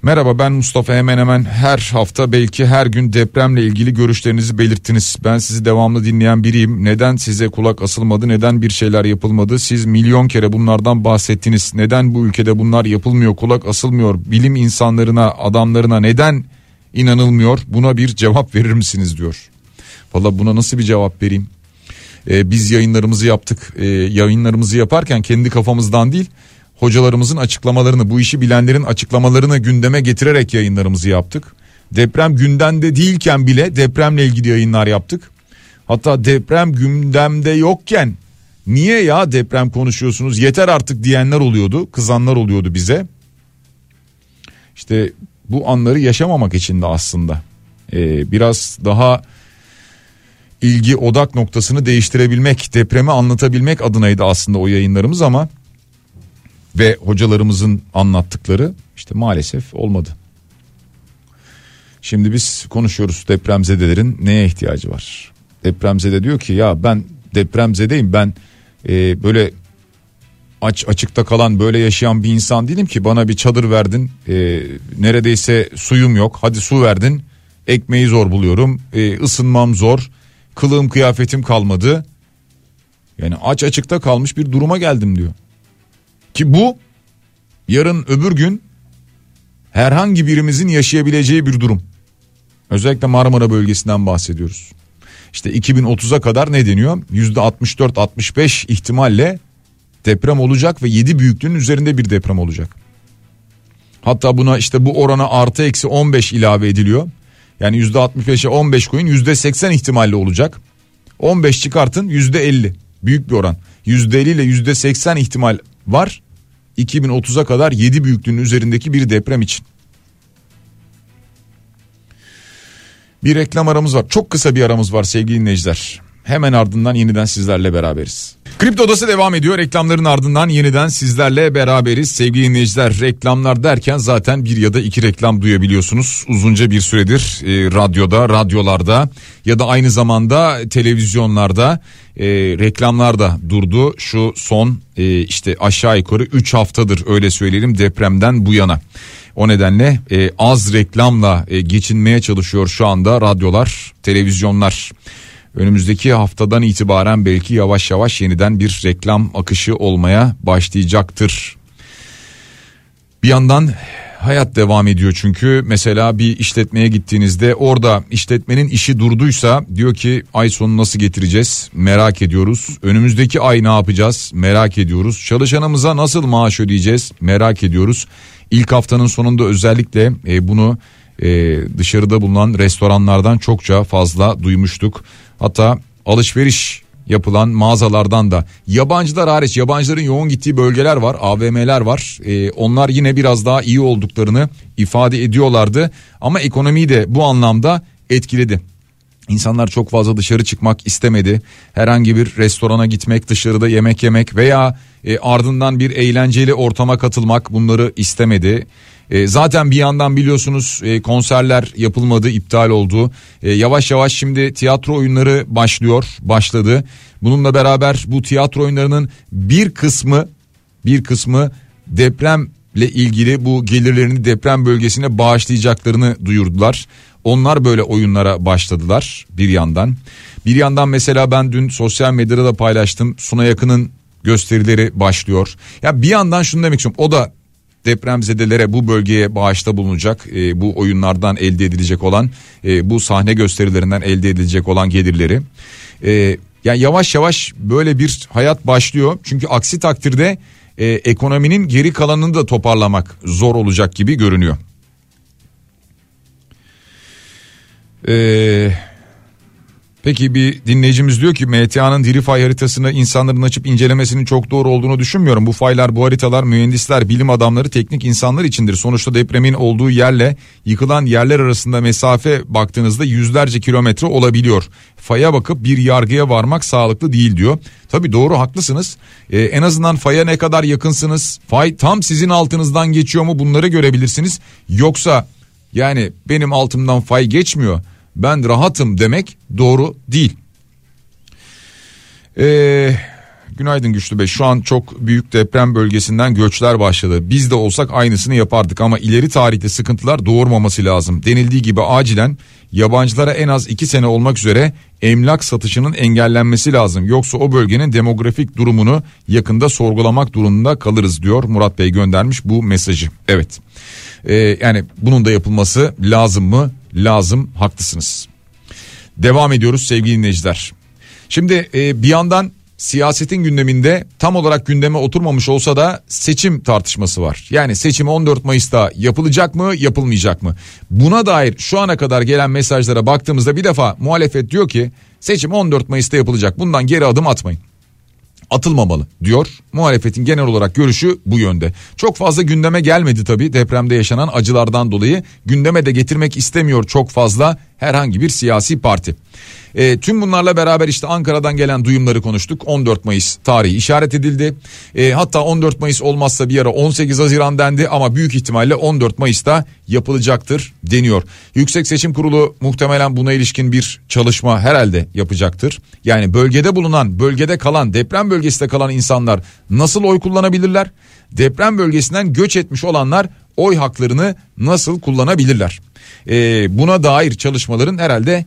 Merhaba ben Mustafa hemen hemen her hafta belki her gün depremle ilgili görüşlerinizi belirttiniz. Ben sizi devamlı dinleyen biriyim. Neden size kulak asılmadı? Neden bir şeyler yapılmadı? Siz milyon kere bunlardan bahsettiniz. Neden bu ülkede bunlar yapılmıyor? Kulak asılmıyor. Bilim insanlarına, adamlarına neden inanılmıyor? Buna bir cevap verir misiniz diyor. Valla buna nasıl bir cevap vereyim? Ee, biz yayınlarımızı yaptık. Ee, yayınlarımızı yaparken kendi kafamızdan değil hocalarımızın açıklamalarını bu işi bilenlerin açıklamalarını gündeme getirerek yayınlarımızı yaptık. Deprem gündemde değilken bile depremle ilgili yayınlar yaptık. Hatta deprem gündemde yokken niye ya deprem konuşuyorsunuz yeter artık diyenler oluyordu kızanlar oluyordu bize. İşte bu anları yaşamamak için de aslında ee, biraz daha ilgi odak noktasını değiştirebilmek depremi anlatabilmek adınaydı aslında o yayınlarımız ama ve hocalarımızın anlattıkları işte maalesef olmadı. Şimdi biz konuşuyoruz depremzedelerin neye ihtiyacı var? Depremzede diyor ki ya ben depremzedeyim ben e, böyle aç açıkta kalan böyle yaşayan bir insan değilim ki bana bir çadır verdin e, neredeyse suyum yok hadi su verdin ekmeği zor buluyorum e, ısınmam zor kılığım kıyafetim kalmadı yani aç açıkta kalmış bir duruma geldim diyor. Ki bu yarın öbür gün herhangi birimizin yaşayabileceği bir durum. Özellikle Marmara bölgesinden bahsediyoruz. İşte 2030'a kadar ne deniyor? %64-65 ihtimalle deprem olacak ve 7 büyüklüğün üzerinde bir deprem olacak. Hatta buna işte bu orana artı eksi 15 ilave ediliyor. Yani %65'e 15 koyun %80 ihtimalle olacak. 15 çıkartın %50 büyük bir oran. %50 ile %80 ihtimal var. 2030'a kadar 7 büyüklüğünün üzerindeki bir deprem için. Bir reklam aramız var. Çok kısa bir aramız var sevgili dinleyiciler. Hemen ardından yeniden sizlerle beraberiz. Kripto Odası devam ediyor. Reklamların ardından yeniden sizlerle beraberiz. Sevgili dinleyiciler reklamlar derken zaten bir ya da iki reklam duyabiliyorsunuz. Uzunca bir süredir e, radyoda, radyolarda ya da aynı zamanda televizyonlarda e, reklamlar da durdu. Şu son e, işte aşağı yukarı 3 haftadır öyle söyleyelim depremden bu yana. O nedenle e, az reklamla e, geçinmeye çalışıyor şu anda radyolar, televizyonlar. Önümüzdeki haftadan itibaren belki yavaş yavaş yeniden bir reklam akışı olmaya başlayacaktır. Bir yandan hayat devam ediyor çünkü mesela bir işletmeye gittiğinizde orada işletmenin işi durduysa diyor ki ay sonu nasıl getireceğiz merak ediyoruz. Önümüzdeki ay ne yapacağız merak ediyoruz. Çalışanımıza nasıl maaş ödeyeceğiz merak ediyoruz. İlk haftanın sonunda özellikle e, bunu e, dışarıda bulunan restoranlardan çokça fazla duymuştuk. Hatta alışveriş yapılan mağazalardan da yabancılar hariç yabancıların yoğun gittiği bölgeler var AVM'ler var ee, onlar yine biraz daha iyi olduklarını ifade ediyorlardı ama ekonomiyi de bu anlamda etkiledi. İnsanlar çok fazla dışarı çıkmak istemedi. Herhangi bir restorana gitmek, dışarıda yemek yemek veya e, ardından bir eğlenceli ortama katılmak bunları istemedi. E, zaten bir yandan biliyorsunuz e, konserler yapılmadı, iptal oldu. E, yavaş yavaş şimdi tiyatro oyunları başlıyor, başladı. Bununla beraber bu tiyatro oyunlarının bir kısmı bir kısmı depremle ilgili bu gelirlerini deprem bölgesine bağışlayacaklarını duyurdular. Onlar böyle oyunlara başladılar bir yandan. Bir yandan mesela ben dün sosyal medyada da paylaştım. Suna Yakın'ın gösterileri başlıyor. Ya bir yandan şunu demek istiyorum. O da depremzedelere bu bölgeye bağışta bulunacak e, bu oyunlardan elde edilecek olan e, bu sahne gösterilerinden elde edilecek olan gelirleri. E, yani yavaş yavaş böyle bir hayat başlıyor çünkü aksi takdirde e, ekonominin geri kalanını da toparlamak zor olacak gibi görünüyor. Eee Peki bir dinleyicimiz diyor ki MTA'nın diri fay haritasını insanların açıp incelemesinin çok doğru olduğunu düşünmüyorum. Bu faylar bu haritalar mühendisler bilim adamları teknik insanlar içindir. Sonuçta depremin olduğu yerle yıkılan yerler arasında mesafe baktığınızda yüzlerce kilometre olabiliyor. Faya bakıp bir yargıya varmak sağlıklı değil diyor. Tabi doğru haklısınız. Ee, en azından faya ne kadar yakınsınız? Fay tam sizin altınızdan geçiyor mu bunları görebilirsiniz. Yoksa yani benim altımdan fay geçmiyor ben rahatım demek doğru değil. Ee, günaydın Güçlü Bey şu an çok büyük deprem bölgesinden göçler başladı. Biz de olsak aynısını yapardık ama ileri tarihte sıkıntılar doğurmaması lazım. Denildiği gibi acilen yabancılara en az iki sene olmak üzere emlak satışının engellenmesi lazım. Yoksa o bölgenin demografik durumunu yakında sorgulamak durumunda kalırız diyor Murat Bey göndermiş bu mesajı. Evet ee, yani bunun da yapılması lazım mı? Lazım haklısınız. Devam ediyoruz sevgili dinleyiciler. Şimdi e, bir yandan siyasetin gündeminde tam olarak gündeme oturmamış olsa da seçim tartışması var. Yani seçim 14 Mayıs'ta yapılacak mı yapılmayacak mı? Buna dair şu ana kadar gelen mesajlara baktığımızda bir defa muhalefet diyor ki seçim 14 Mayıs'ta yapılacak bundan geri adım atmayın atılmamalı diyor. Muhalefetin genel olarak görüşü bu yönde. Çok fazla gündeme gelmedi tabii depremde yaşanan acılardan dolayı. Gündeme de getirmek istemiyor çok fazla herhangi bir siyasi parti. E, tüm bunlarla beraber işte Ankara'dan gelen duyumları konuştuk. 14 Mayıs tarihi işaret edildi. E, hatta 14 Mayıs olmazsa bir ara 18 Haziran dendi ama büyük ihtimalle 14 Mayıs'ta yapılacaktır deniyor. Yüksek Seçim Kurulu muhtemelen buna ilişkin bir çalışma herhalde yapacaktır. Yani bölgede bulunan, bölgede kalan, deprem bölgesinde kalan insanlar nasıl oy kullanabilirler? Deprem bölgesinden göç etmiş olanlar oy haklarını nasıl kullanabilirler? E, buna dair çalışmaların herhalde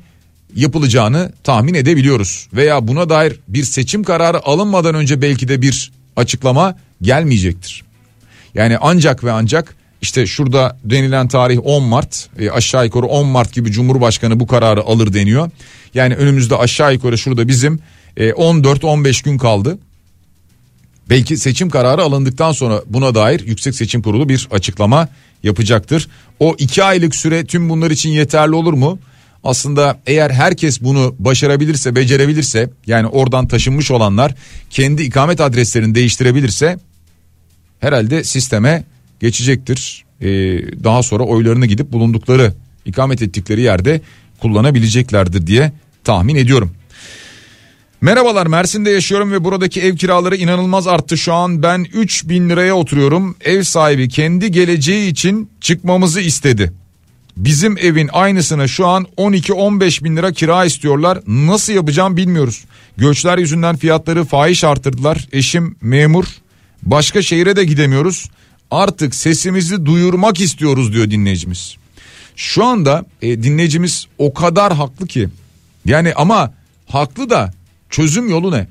yapılacağını tahmin edebiliyoruz. Veya buna dair bir seçim kararı alınmadan önce belki de bir açıklama gelmeyecektir. Yani ancak ve ancak işte şurada denilen tarih 10 Mart e, aşağı yukarı 10 Mart gibi Cumhurbaşkanı bu kararı alır deniyor. Yani önümüzde aşağı yukarı şurada bizim e, 14-15 gün kaldı. Belki seçim kararı alındıktan sonra buna dair Yüksek Seçim Kurulu bir açıklama yapacaktır. O iki aylık süre tüm bunlar için yeterli olur mu? Aslında eğer herkes bunu başarabilirse, becerebilirse yani oradan taşınmış olanlar kendi ikamet adreslerini değiştirebilirse herhalde sisteme geçecektir. Ee, daha sonra oylarını gidip bulundukları, ikamet ettikleri yerde kullanabileceklerdir diye tahmin ediyorum. Merhabalar Mersin'de yaşıyorum ve buradaki ev kiraları inanılmaz arttı şu an. Ben 3 bin liraya oturuyorum. Ev sahibi kendi geleceği için çıkmamızı istedi. Bizim evin aynısına şu an 12-15 bin lira kira istiyorlar. Nasıl yapacağım bilmiyoruz. Göçler yüzünden fiyatları fahiş arttırdılar. Eşim memur. Başka şehire de gidemiyoruz. Artık sesimizi duyurmak istiyoruz diyor dinleyicimiz. Şu anda e, dinleyicimiz o kadar haklı ki. Yani ama haklı da çözüm yolu ne?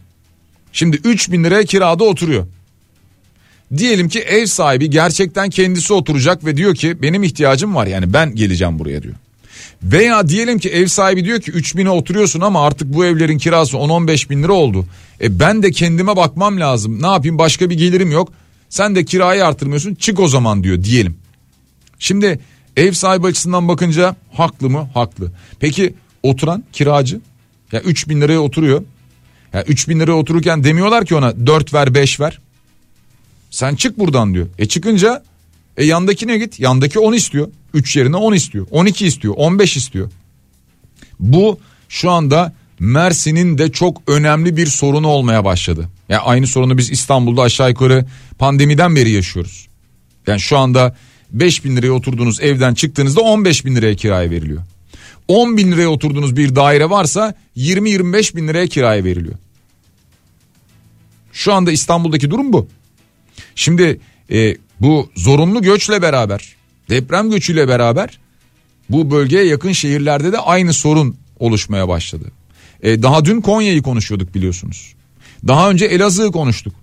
Şimdi 3 bin liraya kirada oturuyor. Diyelim ki ev sahibi gerçekten kendisi oturacak ve diyor ki benim ihtiyacım var yani ben geleceğim buraya diyor. Veya diyelim ki ev sahibi diyor ki 3 bine oturuyorsun ama artık bu evlerin kirası 10-15 bin lira oldu. E ben de kendime bakmam lazım ne yapayım başka bir gelirim yok. Sen de kirayı artırmıyorsun çık o zaman diyor diyelim. Şimdi ev sahibi açısından bakınca haklı mı? Haklı. Peki oturan kiracı ya 3 bin liraya oturuyor. Ya 3 bin liraya otururken demiyorlar ki ona 4 ver 5 ver. Sen çık buradan diyor. E çıkınca e yandakine git. Yandaki 10 istiyor. 3 yerine 10 istiyor. 12 istiyor. 15 istiyor. Bu şu anda Mersin'in de çok önemli bir sorunu olmaya başladı. Yani aynı sorunu biz İstanbul'da aşağı yukarı pandemiden beri yaşıyoruz. Yani şu anda 5 bin liraya oturduğunuz evden çıktığınızda 15 bin liraya kiraya veriliyor. 10 bin liraya oturduğunuz bir daire varsa 20-25 bin liraya kiraya veriliyor. Şu anda İstanbul'daki durum bu. Şimdi e, bu zorunlu göçle beraber deprem göçüyle beraber bu bölgeye yakın şehirlerde de aynı sorun oluşmaya başladı. E, daha dün Konya'yı konuşuyorduk biliyorsunuz. Daha önce Elazığ'ı konuştuk.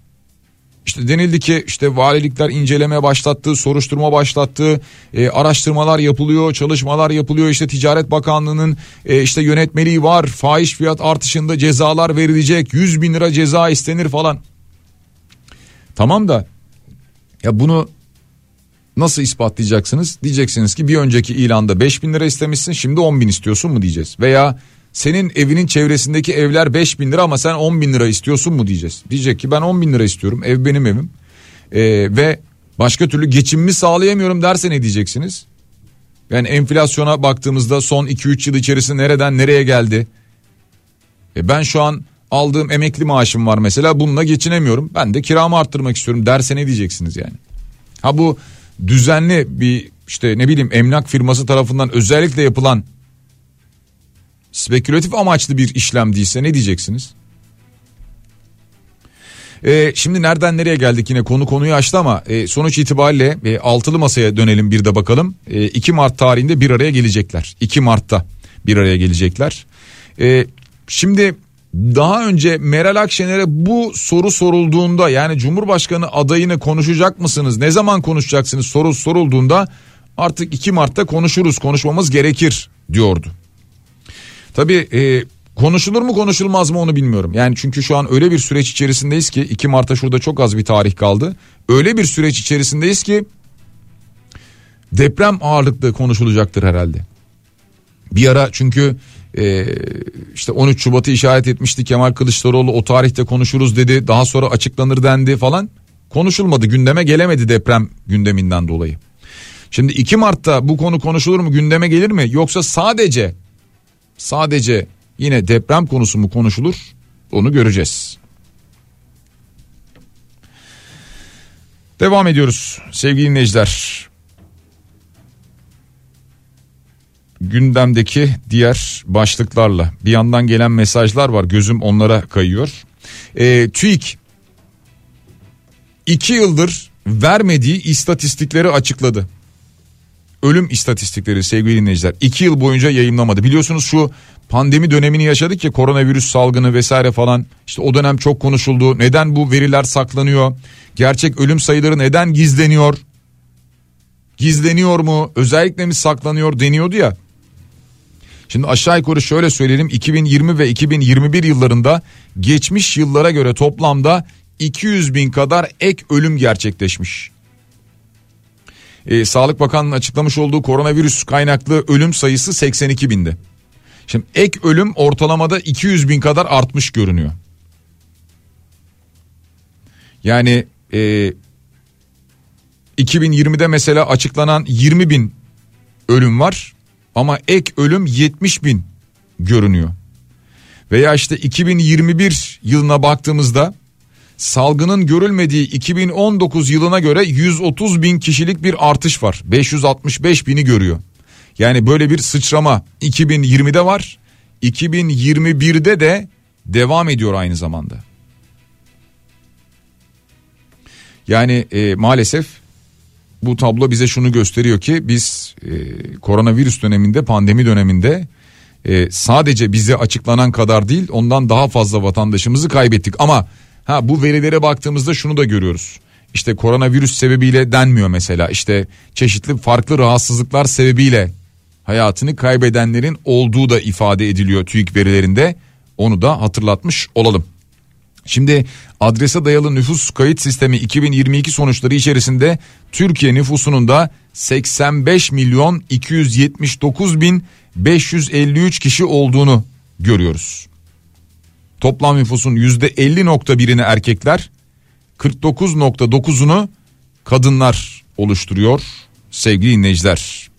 İşte denildi ki işte valilikler inceleme başlattı, soruşturma başlattı, e, araştırmalar yapılıyor, çalışmalar yapılıyor. İşte Ticaret Bakanlığı'nın e, işte yönetmeliği var, fahiş fiyat artışında cezalar verilecek, 100 bin lira ceza istenir falan. Tamam da ya bunu nasıl ispatlayacaksınız? Diyeceksiniz ki bir önceki ilanda 5 bin lira istemişsin şimdi 10 bin istiyorsun mu diyeceğiz. Veya senin evinin çevresindeki evler 5 bin lira ama sen 10 bin lira istiyorsun mu diyeceğiz. Diyecek ki ben 10 bin lira istiyorum ev benim evim ee, ve başka türlü geçimimi sağlayamıyorum derse ne diyeceksiniz? Yani enflasyona baktığımızda son 2-3 yıl içerisinde nereden nereye geldi? E ben şu an aldığım emekli maaşım var mesela bununla geçinemiyorum. Ben de kiramı arttırmak istiyorum derse ne diyeceksiniz yani? Ha bu düzenli bir işte ne bileyim emlak firması tarafından özellikle yapılan spekülatif amaçlı bir işlem değilse ne diyeceksiniz? Ee, şimdi nereden nereye geldik yine konu konuyu açtı ama e, sonuç itibariyle e, altılı masaya dönelim bir de bakalım. E, 2 Mart tarihinde bir araya gelecekler. 2 Mart'ta bir araya gelecekler. E, şimdi daha önce Meral Akşener'e bu soru sorulduğunda yani Cumhurbaşkanı adayını konuşacak mısınız? Ne zaman konuşacaksınız soru sorulduğunda artık 2 Mart'ta konuşuruz konuşmamız gerekir diyordu. Tabii e, konuşulur mu konuşulmaz mı onu bilmiyorum. Yani çünkü şu an öyle bir süreç içerisindeyiz ki 2 Mart'ta şurada çok az bir tarih kaldı. Öyle bir süreç içerisindeyiz ki deprem ağırlıklı konuşulacaktır herhalde. Bir ara çünkü e, işte 13 Şubat'ı işaret etmişti Kemal Kılıçdaroğlu o tarihte konuşuruz dedi daha sonra açıklanır dendi falan konuşulmadı gündeme gelemedi deprem gündeminden dolayı. Şimdi 2 Mart'ta bu konu konuşulur mu gündeme gelir mi yoksa sadece sadece yine deprem konusu mu konuşulur onu göreceğiz. Devam ediyoruz sevgili dinleyiciler. Gündemdeki diğer başlıklarla bir yandan gelen mesajlar var gözüm onlara kayıyor. E, TÜİK iki yıldır vermediği istatistikleri açıkladı. Ölüm istatistikleri sevgili dinleyiciler iki yıl boyunca yayınlamadı. Biliyorsunuz şu pandemi dönemini yaşadık ya koronavirüs salgını vesaire falan işte o dönem çok konuşuldu. Neden bu veriler saklanıyor? Gerçek ölüm sayıları neden gizleniyor? Gizleniyor mu? Özellikle mi saklanıyor deniyordu ya. Şimdi aşağı yukarı şöyle söyleyelim 2020 ve 2021 yıllarında geçmiş yıllara göre toplamda 200 bin kadar ek ölüm gerçekleşmiş. Ee, Sağlık Bakanlığı'nın açıklamış olduğu koronavirüs kaynaklı ölüm sayısı 82 bindi. Şimdi ek ölüm ortalamada 200 bin kadar artmış görünüyor. Yani e, 2020'de mesela açıklanan 20 bin ölüm var ama ek ölüm 70 bin görünüyor. Veya işte 2021 yılına baktığımızda salgının görülmediği 2019 yılına göre 130 bin kişilik bir artış var. 565 bini görüyor. Yani böyle bir sıçrama 2020'de var. 2021'de de devam ediyor aynı zamanda. Yani e, maalesef bu tablo bize şunu gösteriyor ki biz e, koronavirüs döneminde pandemi döneminde e, sadece bize açıklanan kadar değil ondan daha fazla vatandaşımızı kaybettik. Ama ha bu verilere baktığımızda şunu da görüyoruz. İşte koronavirüs sebebiyle denmiyor mesela işte çeşitli farklı rahatsızlıklar sebebiyle hayatını kaybedenlerin olduğu da ifade ediliyor TÜİK verilerinde. Onu da hatırlatmış olalım. Şimdi adrese dayalı nüfus kayıt sistemi 2022 sonuçları içerisinde Türkiye nüfusunun da 85 milyon 279 bin 553 kişi olduğunu görüyoruz. Toplam nüfusun %50.1'ini erkekler 49.9'unu kadınlar oluşturuyor sevgili dinleyiciler.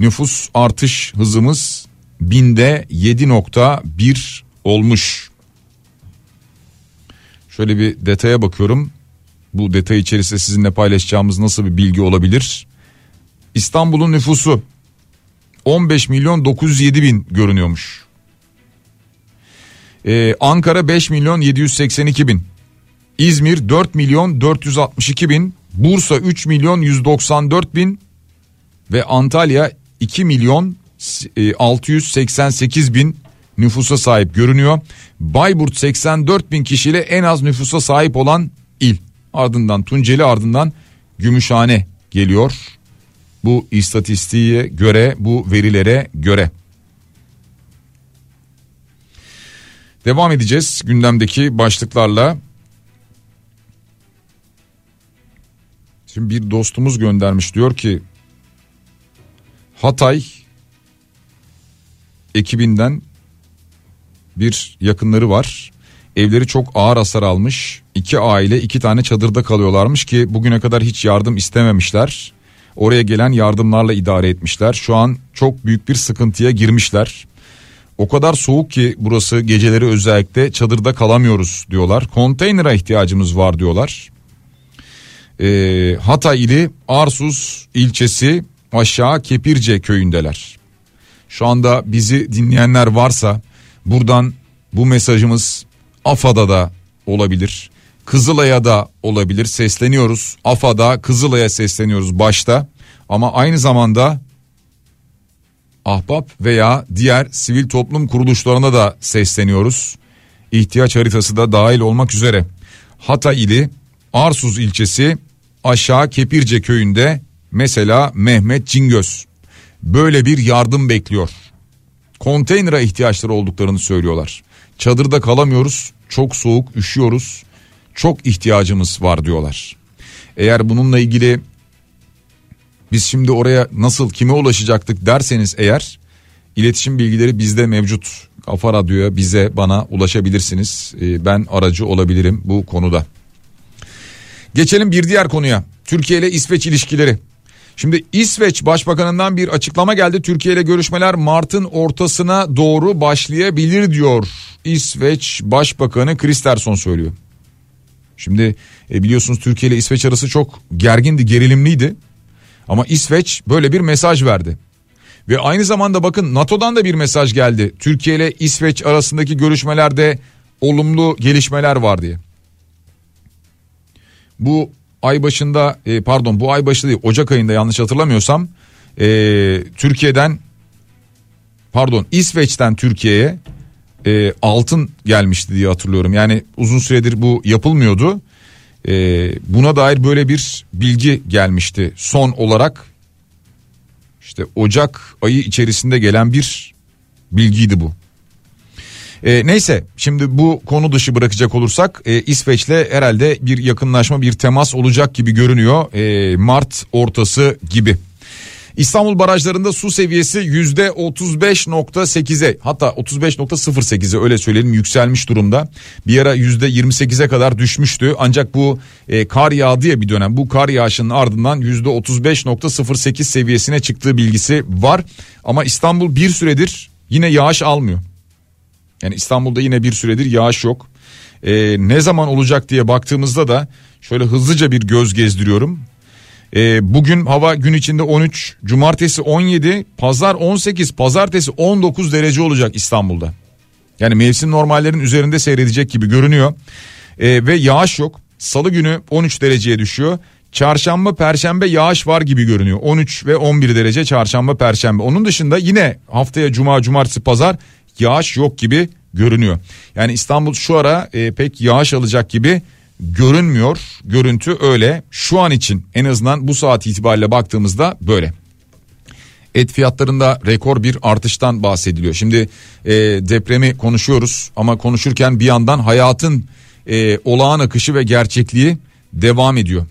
Nüfus artış hızımız binde 7.1 olmuş. Şöyle bir detaya bakıyorum. Bu detay içerisinde sizinle paylaşacağımız nasıl bir bilgi olabilir? İstanbul'un nüfusu 15 milyon 907 bin görünüyormuş. Ee, Ankara 5 milyon 782 bin. İzmir 4 milyon 462 bin. Bursa 3 milyon 194 bin. Ve Antalya 2 milyon 688 e, bin nüfusa sahip görünüyor. Bayburt 84 bin kişiyle en az nüfusa sahip olan il. Ardından Tunceli ardından Gümüşhane geliyor. Bu istatistiğe göre bu verilere göre. Devam edeceğiz gündemdeki başlıklarla. Şimdi bir dostumuz göndermiş diyor ki Hatay ekibinden bir yakınları var. Evleri çok ağır hasar almış. İki aile iki tane çadırda kalıyorlarmış ki bugüne kadar hiç yardım istememişler. Oraya gelen yardımlarla idare etmişler. Şu an çok büyük bir sıkıntıya girmişler. O kadar soğuk ki burası geceleri özellikle çadırda kalamıyoruz diyorlar. Konteynere ihtiyacımız var diyorlar. Ee, Hatay ili Arsuz ilçesi aşağı Kepirce köyündeler. Şu anda bizi dinleyenler varsa buradan bu mesajımız AFAD'a da olabilir. Kızılay'a da olabilir sesleniyoruz. AFAD'a Kızılay'a sesleniyoruz başta ama aynı zamanda ahbap veya diğer sivil toplum kuruluşlarına da sesleniyoruz. İhtiyaç haritası da dahil olmak üzere. Hatay ili Arsuz ilçesi aşağı Kepirce köyünde mesela Mehmet Cingöz böyle bir yardım bekliyor. Konteynere ihtiyaçları olduklarını söylüyorlar. Çadırda kalamıyoruz, çok soğuk, üşüyoruz. Çok ihtiyacımız var diyorlar. Eğer bununla ilgili biz şimdi oraya nasıl kime ulaşacaktık derseniz eğer iletişim bilgileri bizde mevcut. Kafa Radyo'ya bize bana ulaşabilirsiniz. Ee, ben aracı olabilirim bu konuda. Geçelim bir diğer konuya. Türkiye ile İsveç ilişkileri. Şimdi İsveç Başbakanından bir açıklama geldi. Türkiye ile görüşmeler Mart'ın ortasına doğru başlayabilir diyor. İsveç Başbakanı Kristersson söylüyor. Şimdi e, biliyorsunuz Türkiye ile İsveç arası çok gergindi, gerilimliydi. Ama İsveç böyle bir mesaj verdi. Ve aynı zamanda bakın NATO'dan da bir mesaj geldi. Türkiye ile İsveç arasındaki görüşmelerde olumlu gelişmeler var diye. Bu ay başında e, pardon bu ay başı değil Ocak ayında yanlış hatırlamıyorsam e, Türkiye'den pardon İsveç'ten Türkiye'ye e, altın gelmişti diye hatırlıyorum. Yani uzun süredir bu yapılmıyordu. E, buna dair böyle bir bilgi gelmişti son olarak. işte Ocak ayı içerisinde gelen bir bilgiydi bu. E, neyse şimdi bu konu dışı bırakacak olursak e, İsveç'le herhalde bir yakınlaşma bir temas olacak gibi görünüyor e, Mart ortası gibi. İstanbul barajlarında su seviyesi yüzde 35.8'e hatta 35.08'e öyle söyleyelim yükselmiş durumda. Bir ara yüzde 28'e kadar düşmüştü ancak bu e, kar yağdı ya bir dönem bu kar yağışının ardından yüzde 35.08 seviyesine çıktığı bilgisi var. Ama İstanbul bir süredir yine yağış almıyor. Yani İstanbul'da yine bir süredir yağış yok. Ee, ne zaman olacak diye baktığımızda da şöyle hızlıca bir göz gezdiriyorum. Ee, bugün hava gün içinde 13, cumartesi 17, pazar 18, pazartesi 19 derece olacak İstanbul'da. Yani mevsim normallerin üzerinde seyredecek gibi görünüyor. Ee, ve yağış yok. Salı günü 13 dereceye düşüyor. Çarşamba, perşembe yağış var gibi görünüyor. 13 ve 11 derece çarşamba, perşembe. Onun dışında yine haftaya cuma, cumartesi, pazar yağış yok gibi görünüyor. Yani İstanbul şu ara e, pek yağış alacak gibi görünmüyor. Görüntü öyle. Şu an için en azından bu saat itibariyle baktığımızda böyle. Et fiyatlarında rekor bir artıştan bahsediliyor. Şimdi e, depremi konuşuyoruz ama konuşurken bir yandan hayatın e, olağan akışı ve gerçekliği devam ediyor.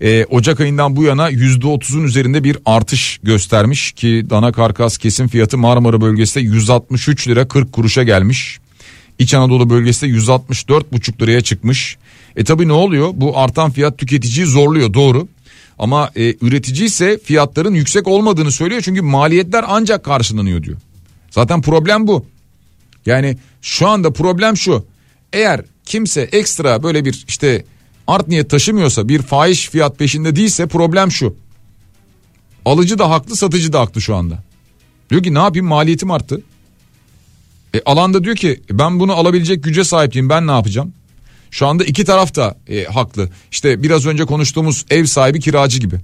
E, Ocak ayından bu yana %30'un üzerinde bir artış göstermiş ki dana karkas kesim fiyatı Marmara bölgesinde 163 lira 40 kuruşa gelmiş. İç Anadolu bölgesinde 164,5 liraya çıkmış. E tabi ne oluyor? Bu artan fiyat tüketiciyi zorluyor doğru. Ama e, üretici ise fiyatların yüksek olmadığını söylüyor çünkü maliyetler ancak karşılanıyor diyor. Zaten problem bu. Yani şu anda problem şu. Eğer kimse ekstra böyle bir işte art niyet taşımıyorsa bir fahiş fiyat peşinde değilse problem şu. Alıcı da haklı satıcı da haklı şu anda. Diyor ki ne yapayım maliyetim arttı. E, alanda diyor ki ben bunu alabilecek güce sahipim ben ne yapacağım? Şu anda iki taraf da e, haklı. İşte biraz önce konuştuğumuz ev sahibi kiracı gibi.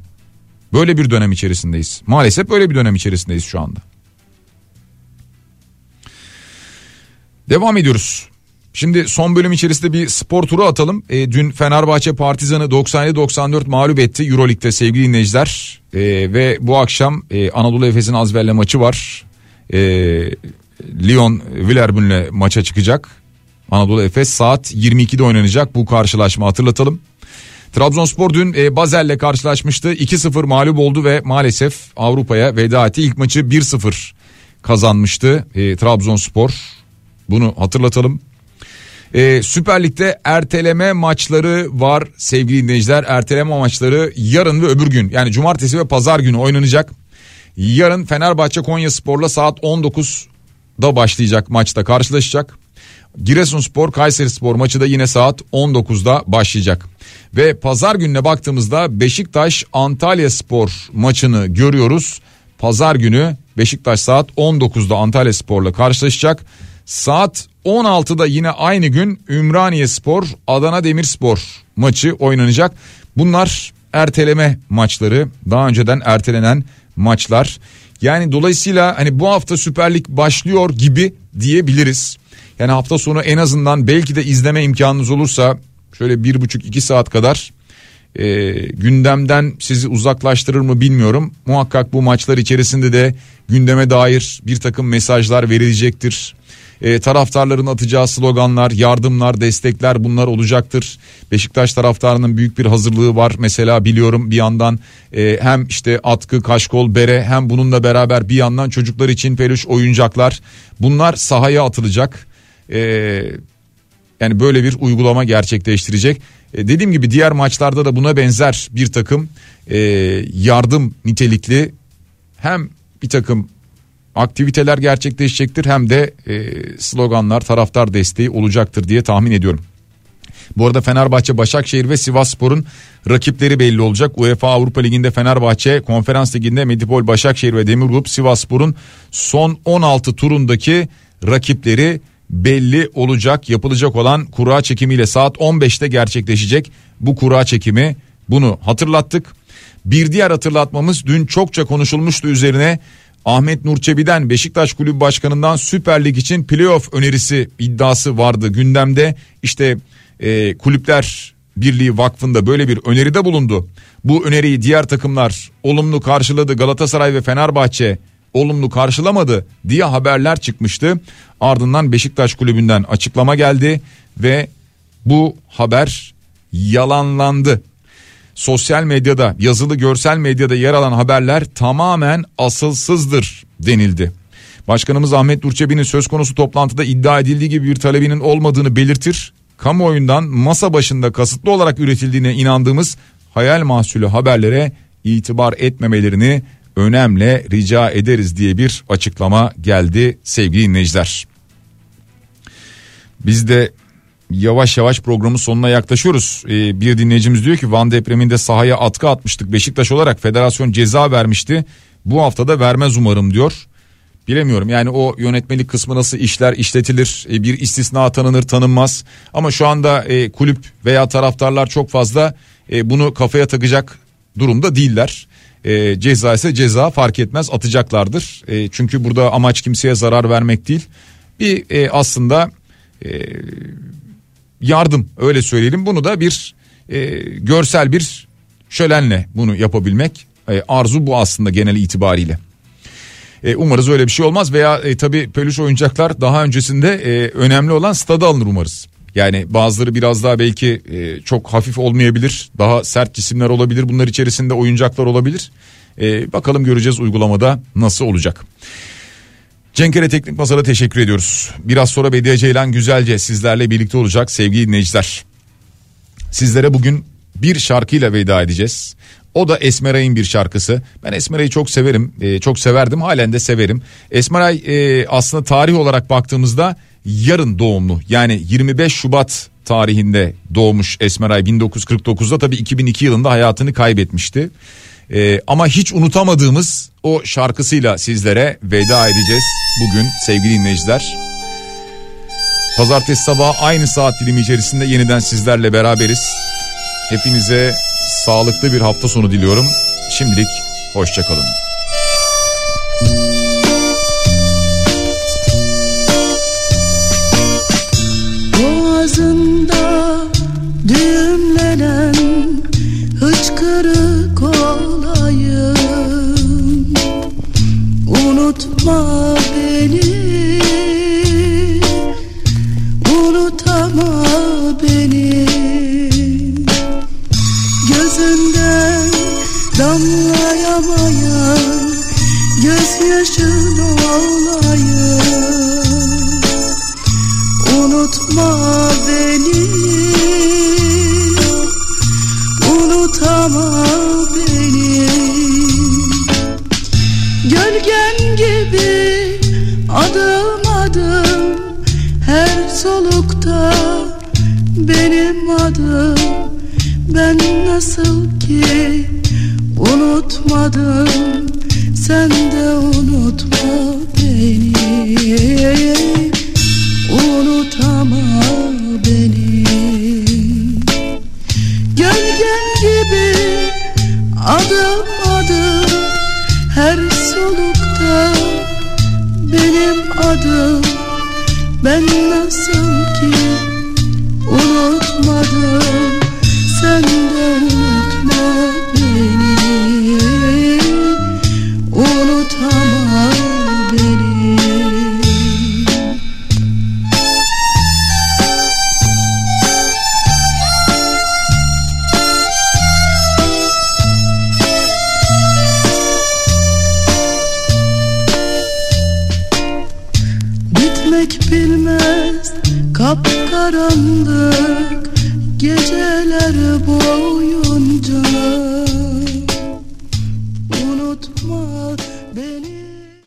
Böyle bir dönem içerisindeyiz. Maalesef böyle bir dönem içerisindeyiz şu anda. Devam ediyoruz. Şimdi son bölüm içerisinde bir spor turu atalım. E, dün Fenerbahçe Partizan'ı 97-94 mağlup etti Euroleague'de sevgili dinleyiciler. E, ve bu akşam e, Anadolu Efes'in Azver'le maçı var. E, Lyon Villerbün'le maça çıkacak. Anadolu Efes saat 22'de oynanacak bu karşılaşma hatırlatalım. Trabzonspor dün e, Bazel'le karşılaşmıştı. 2-0 mağlup oldu ve maalesef Avrupa'ya veda etti. İlk maçı 1-0 kazanmıştı e, Trabzonspor. Bunu hatırlatalım. E, Süper Lig'de erteleme maçları var sevgili dinleyiciler. Erteleme maçları yarın ve öbür gün yani cumartesi ve pazar günü oynanacak. Yarın Fenerbahçe Konya Spor'la saat 19'da başlayacak maçta karşılaşacak. Giresunspor Kayseri Spor maçı da yine saat 19'da başlayacak. Ve pazar gününe baktığımızda Beşiktaş Antalya Spor maçını görüyoruz. Pazar günü Beşiktaş saat 19'da Antalya Spor'la karşılaşacak. Saat 16'da yine aynı gün Ümraniye Spor Adana Demirspor maçı oynanacak. Bunlar erteleme maçları daha önceden ertelenen maçlar. Yani dolayısıyla hani bu hafta Süper Lig başlıyor gibi diyebiliriz. Yani hafta sonu en azından belki de izleme imkanınız olursa şöyle bir buçuk iki saat kadar e, gündemden sizi uzaklaştırır mı bilmiyorum. Muhakkak bu maçlar içerisinde de gündeme dair bir takım mesajlar verilecektir. E, taraftarların atacağı sloganlar, yardımlar, destekler bunlar olacaktır. Beşiktaş taraftarının büyük bir hazırlığı var. Mesela biliyorum bir yandan e, hem işte atkı, kaşkol, bere hem bununla beraber bir yandan çocuklar için peluş oyuncaklar bunlar sahaya atılacak. E, yani böyle bir uygulama gerçekleştirecek. E, dediğim gibi diğer maçlarda da buna benzer bir takım e, yardım nitelikli hem bir takım aktiviteler gerçekleşecektir hem de e, sloganlar taraftar desteği olacaktır diye tahmin ediyorum. Bu arada Fenerbahçe, Başakşehir ve Sivasspor'un rakipleri belli olacak. UEFA Avrupa Ligi'nde Fenerbahçe, Konferans Ligi'nde Medipol, Başakşehir ve Demirgrup Sivasspor'un son 16 turundaki rakipleri belli olacak. Yapılacak olan kura çekimiyle saat 15'te gerçekleşecek bu kura çekimi. Bunu hatırlattık. Bir diğer hatırlatmamız dün çokça konuşulmuştu üzerine Ahmet Nurçebi'den Beşiktaş Kulübü Başkanı'ndan Süper Lig için playoff önerisi iddiası vardı gündemde. İşte e, Kulüpler Birliği Vakfı'nda böyle bir öneride bulundu. Bu öneriyi diğer takımlar olumlu karşıladı. Galatasaray ve Fenerbahçe olumlu karşılamadı diye haberler çıkmıştı. Ardından Beşiktaş Kulübü'nden açıklama geldi ve bu haber yalanlandı. Sosyal medyada, yazılı görsel medyada yer alan haberler tamamen asılsızdır denildi. Başkanımız Ahmet Durçebi'nin söz konusu toplantıda iddia edildiği gibi bir talebinin olmadığını belirtir. Kamuoyundan masa başında kasıtlı olarak üretildiğine inandığımız hayal mahsulü haberlere itibar etmemelerini önemli rica ederiz diye bir açıklama geldi sevgili dinleyiciler. Biz de yavaş yavaş programın sonuna yaklaşıyoruz. Ee, bir dinleyicimiz diyor ki Van depreminde sahaya atkı atmıştık. Beşiktaş olarak federasyon ceza vermişti. Bu haftada vermez umarım diyor. Bilemiyorum yani o yönetmelik kısmı nasıl işler işletilir e, bir istisna tanınır tanınmaz ama şu anda e, kulüp veya taraftarlar çok fazla e, bunu kafaya takacak durumda değiller. E, ceza ise ceza fark etmez atacaklardır. E, çünkü burada amaç kimseye zarar vermek değil. Bir e, aslında e, yardım öyle söyleyelim. Bunu da bir e, görsel bir şölenle bunu yapabilmek. E, arzu bu aslında genel itibariyle. E, umarız öyle bir şey olmaz veya e, tabii peluş oyuncaklar daha öncesinde e, önemli olan stada alınır umarız. Yani bazıları biraz daha belki e, çok hafif olmayabilir. Daha sert cisimler olabilir. Bunlar içerisinde oyuncaklar olabilir. E, bakalım göreceğiz uygulamada nasıl olacak. Cenkere Teknik Masa'da teşekkür ediyoruz. Biraz sonra Bediye Ceylan güzelce sizlerle birlikte olacak sevgili dinleyiciler. Sizlere bugün bir şarkıyla veda edeceğiz. O da Esmeray'ın bir şarkısı. Ben Esmeray'ı çok severim. E, çok severdim. Halen de severim. Esmeray e, aslında tarih olarak baktığımızda yarın doğumlu. Yani 25 Şubat tarihinde doğmuş Esmeray 1949'da tabii 2002 yılında hayatını kaybetmişti. E, ama hiç unutamadığımız o şarkısıyla sizlere veda edeceğiz bugün sevgili dinleyiciler. Pazartesi sabahı aynı saat dilimi içerisinde yeniden sizlerle beraberiz. Hepinize sağlıklı bir hafta sonu diliyorum. Şimdilik hoşçakalın. Unutma beni. Unutama beni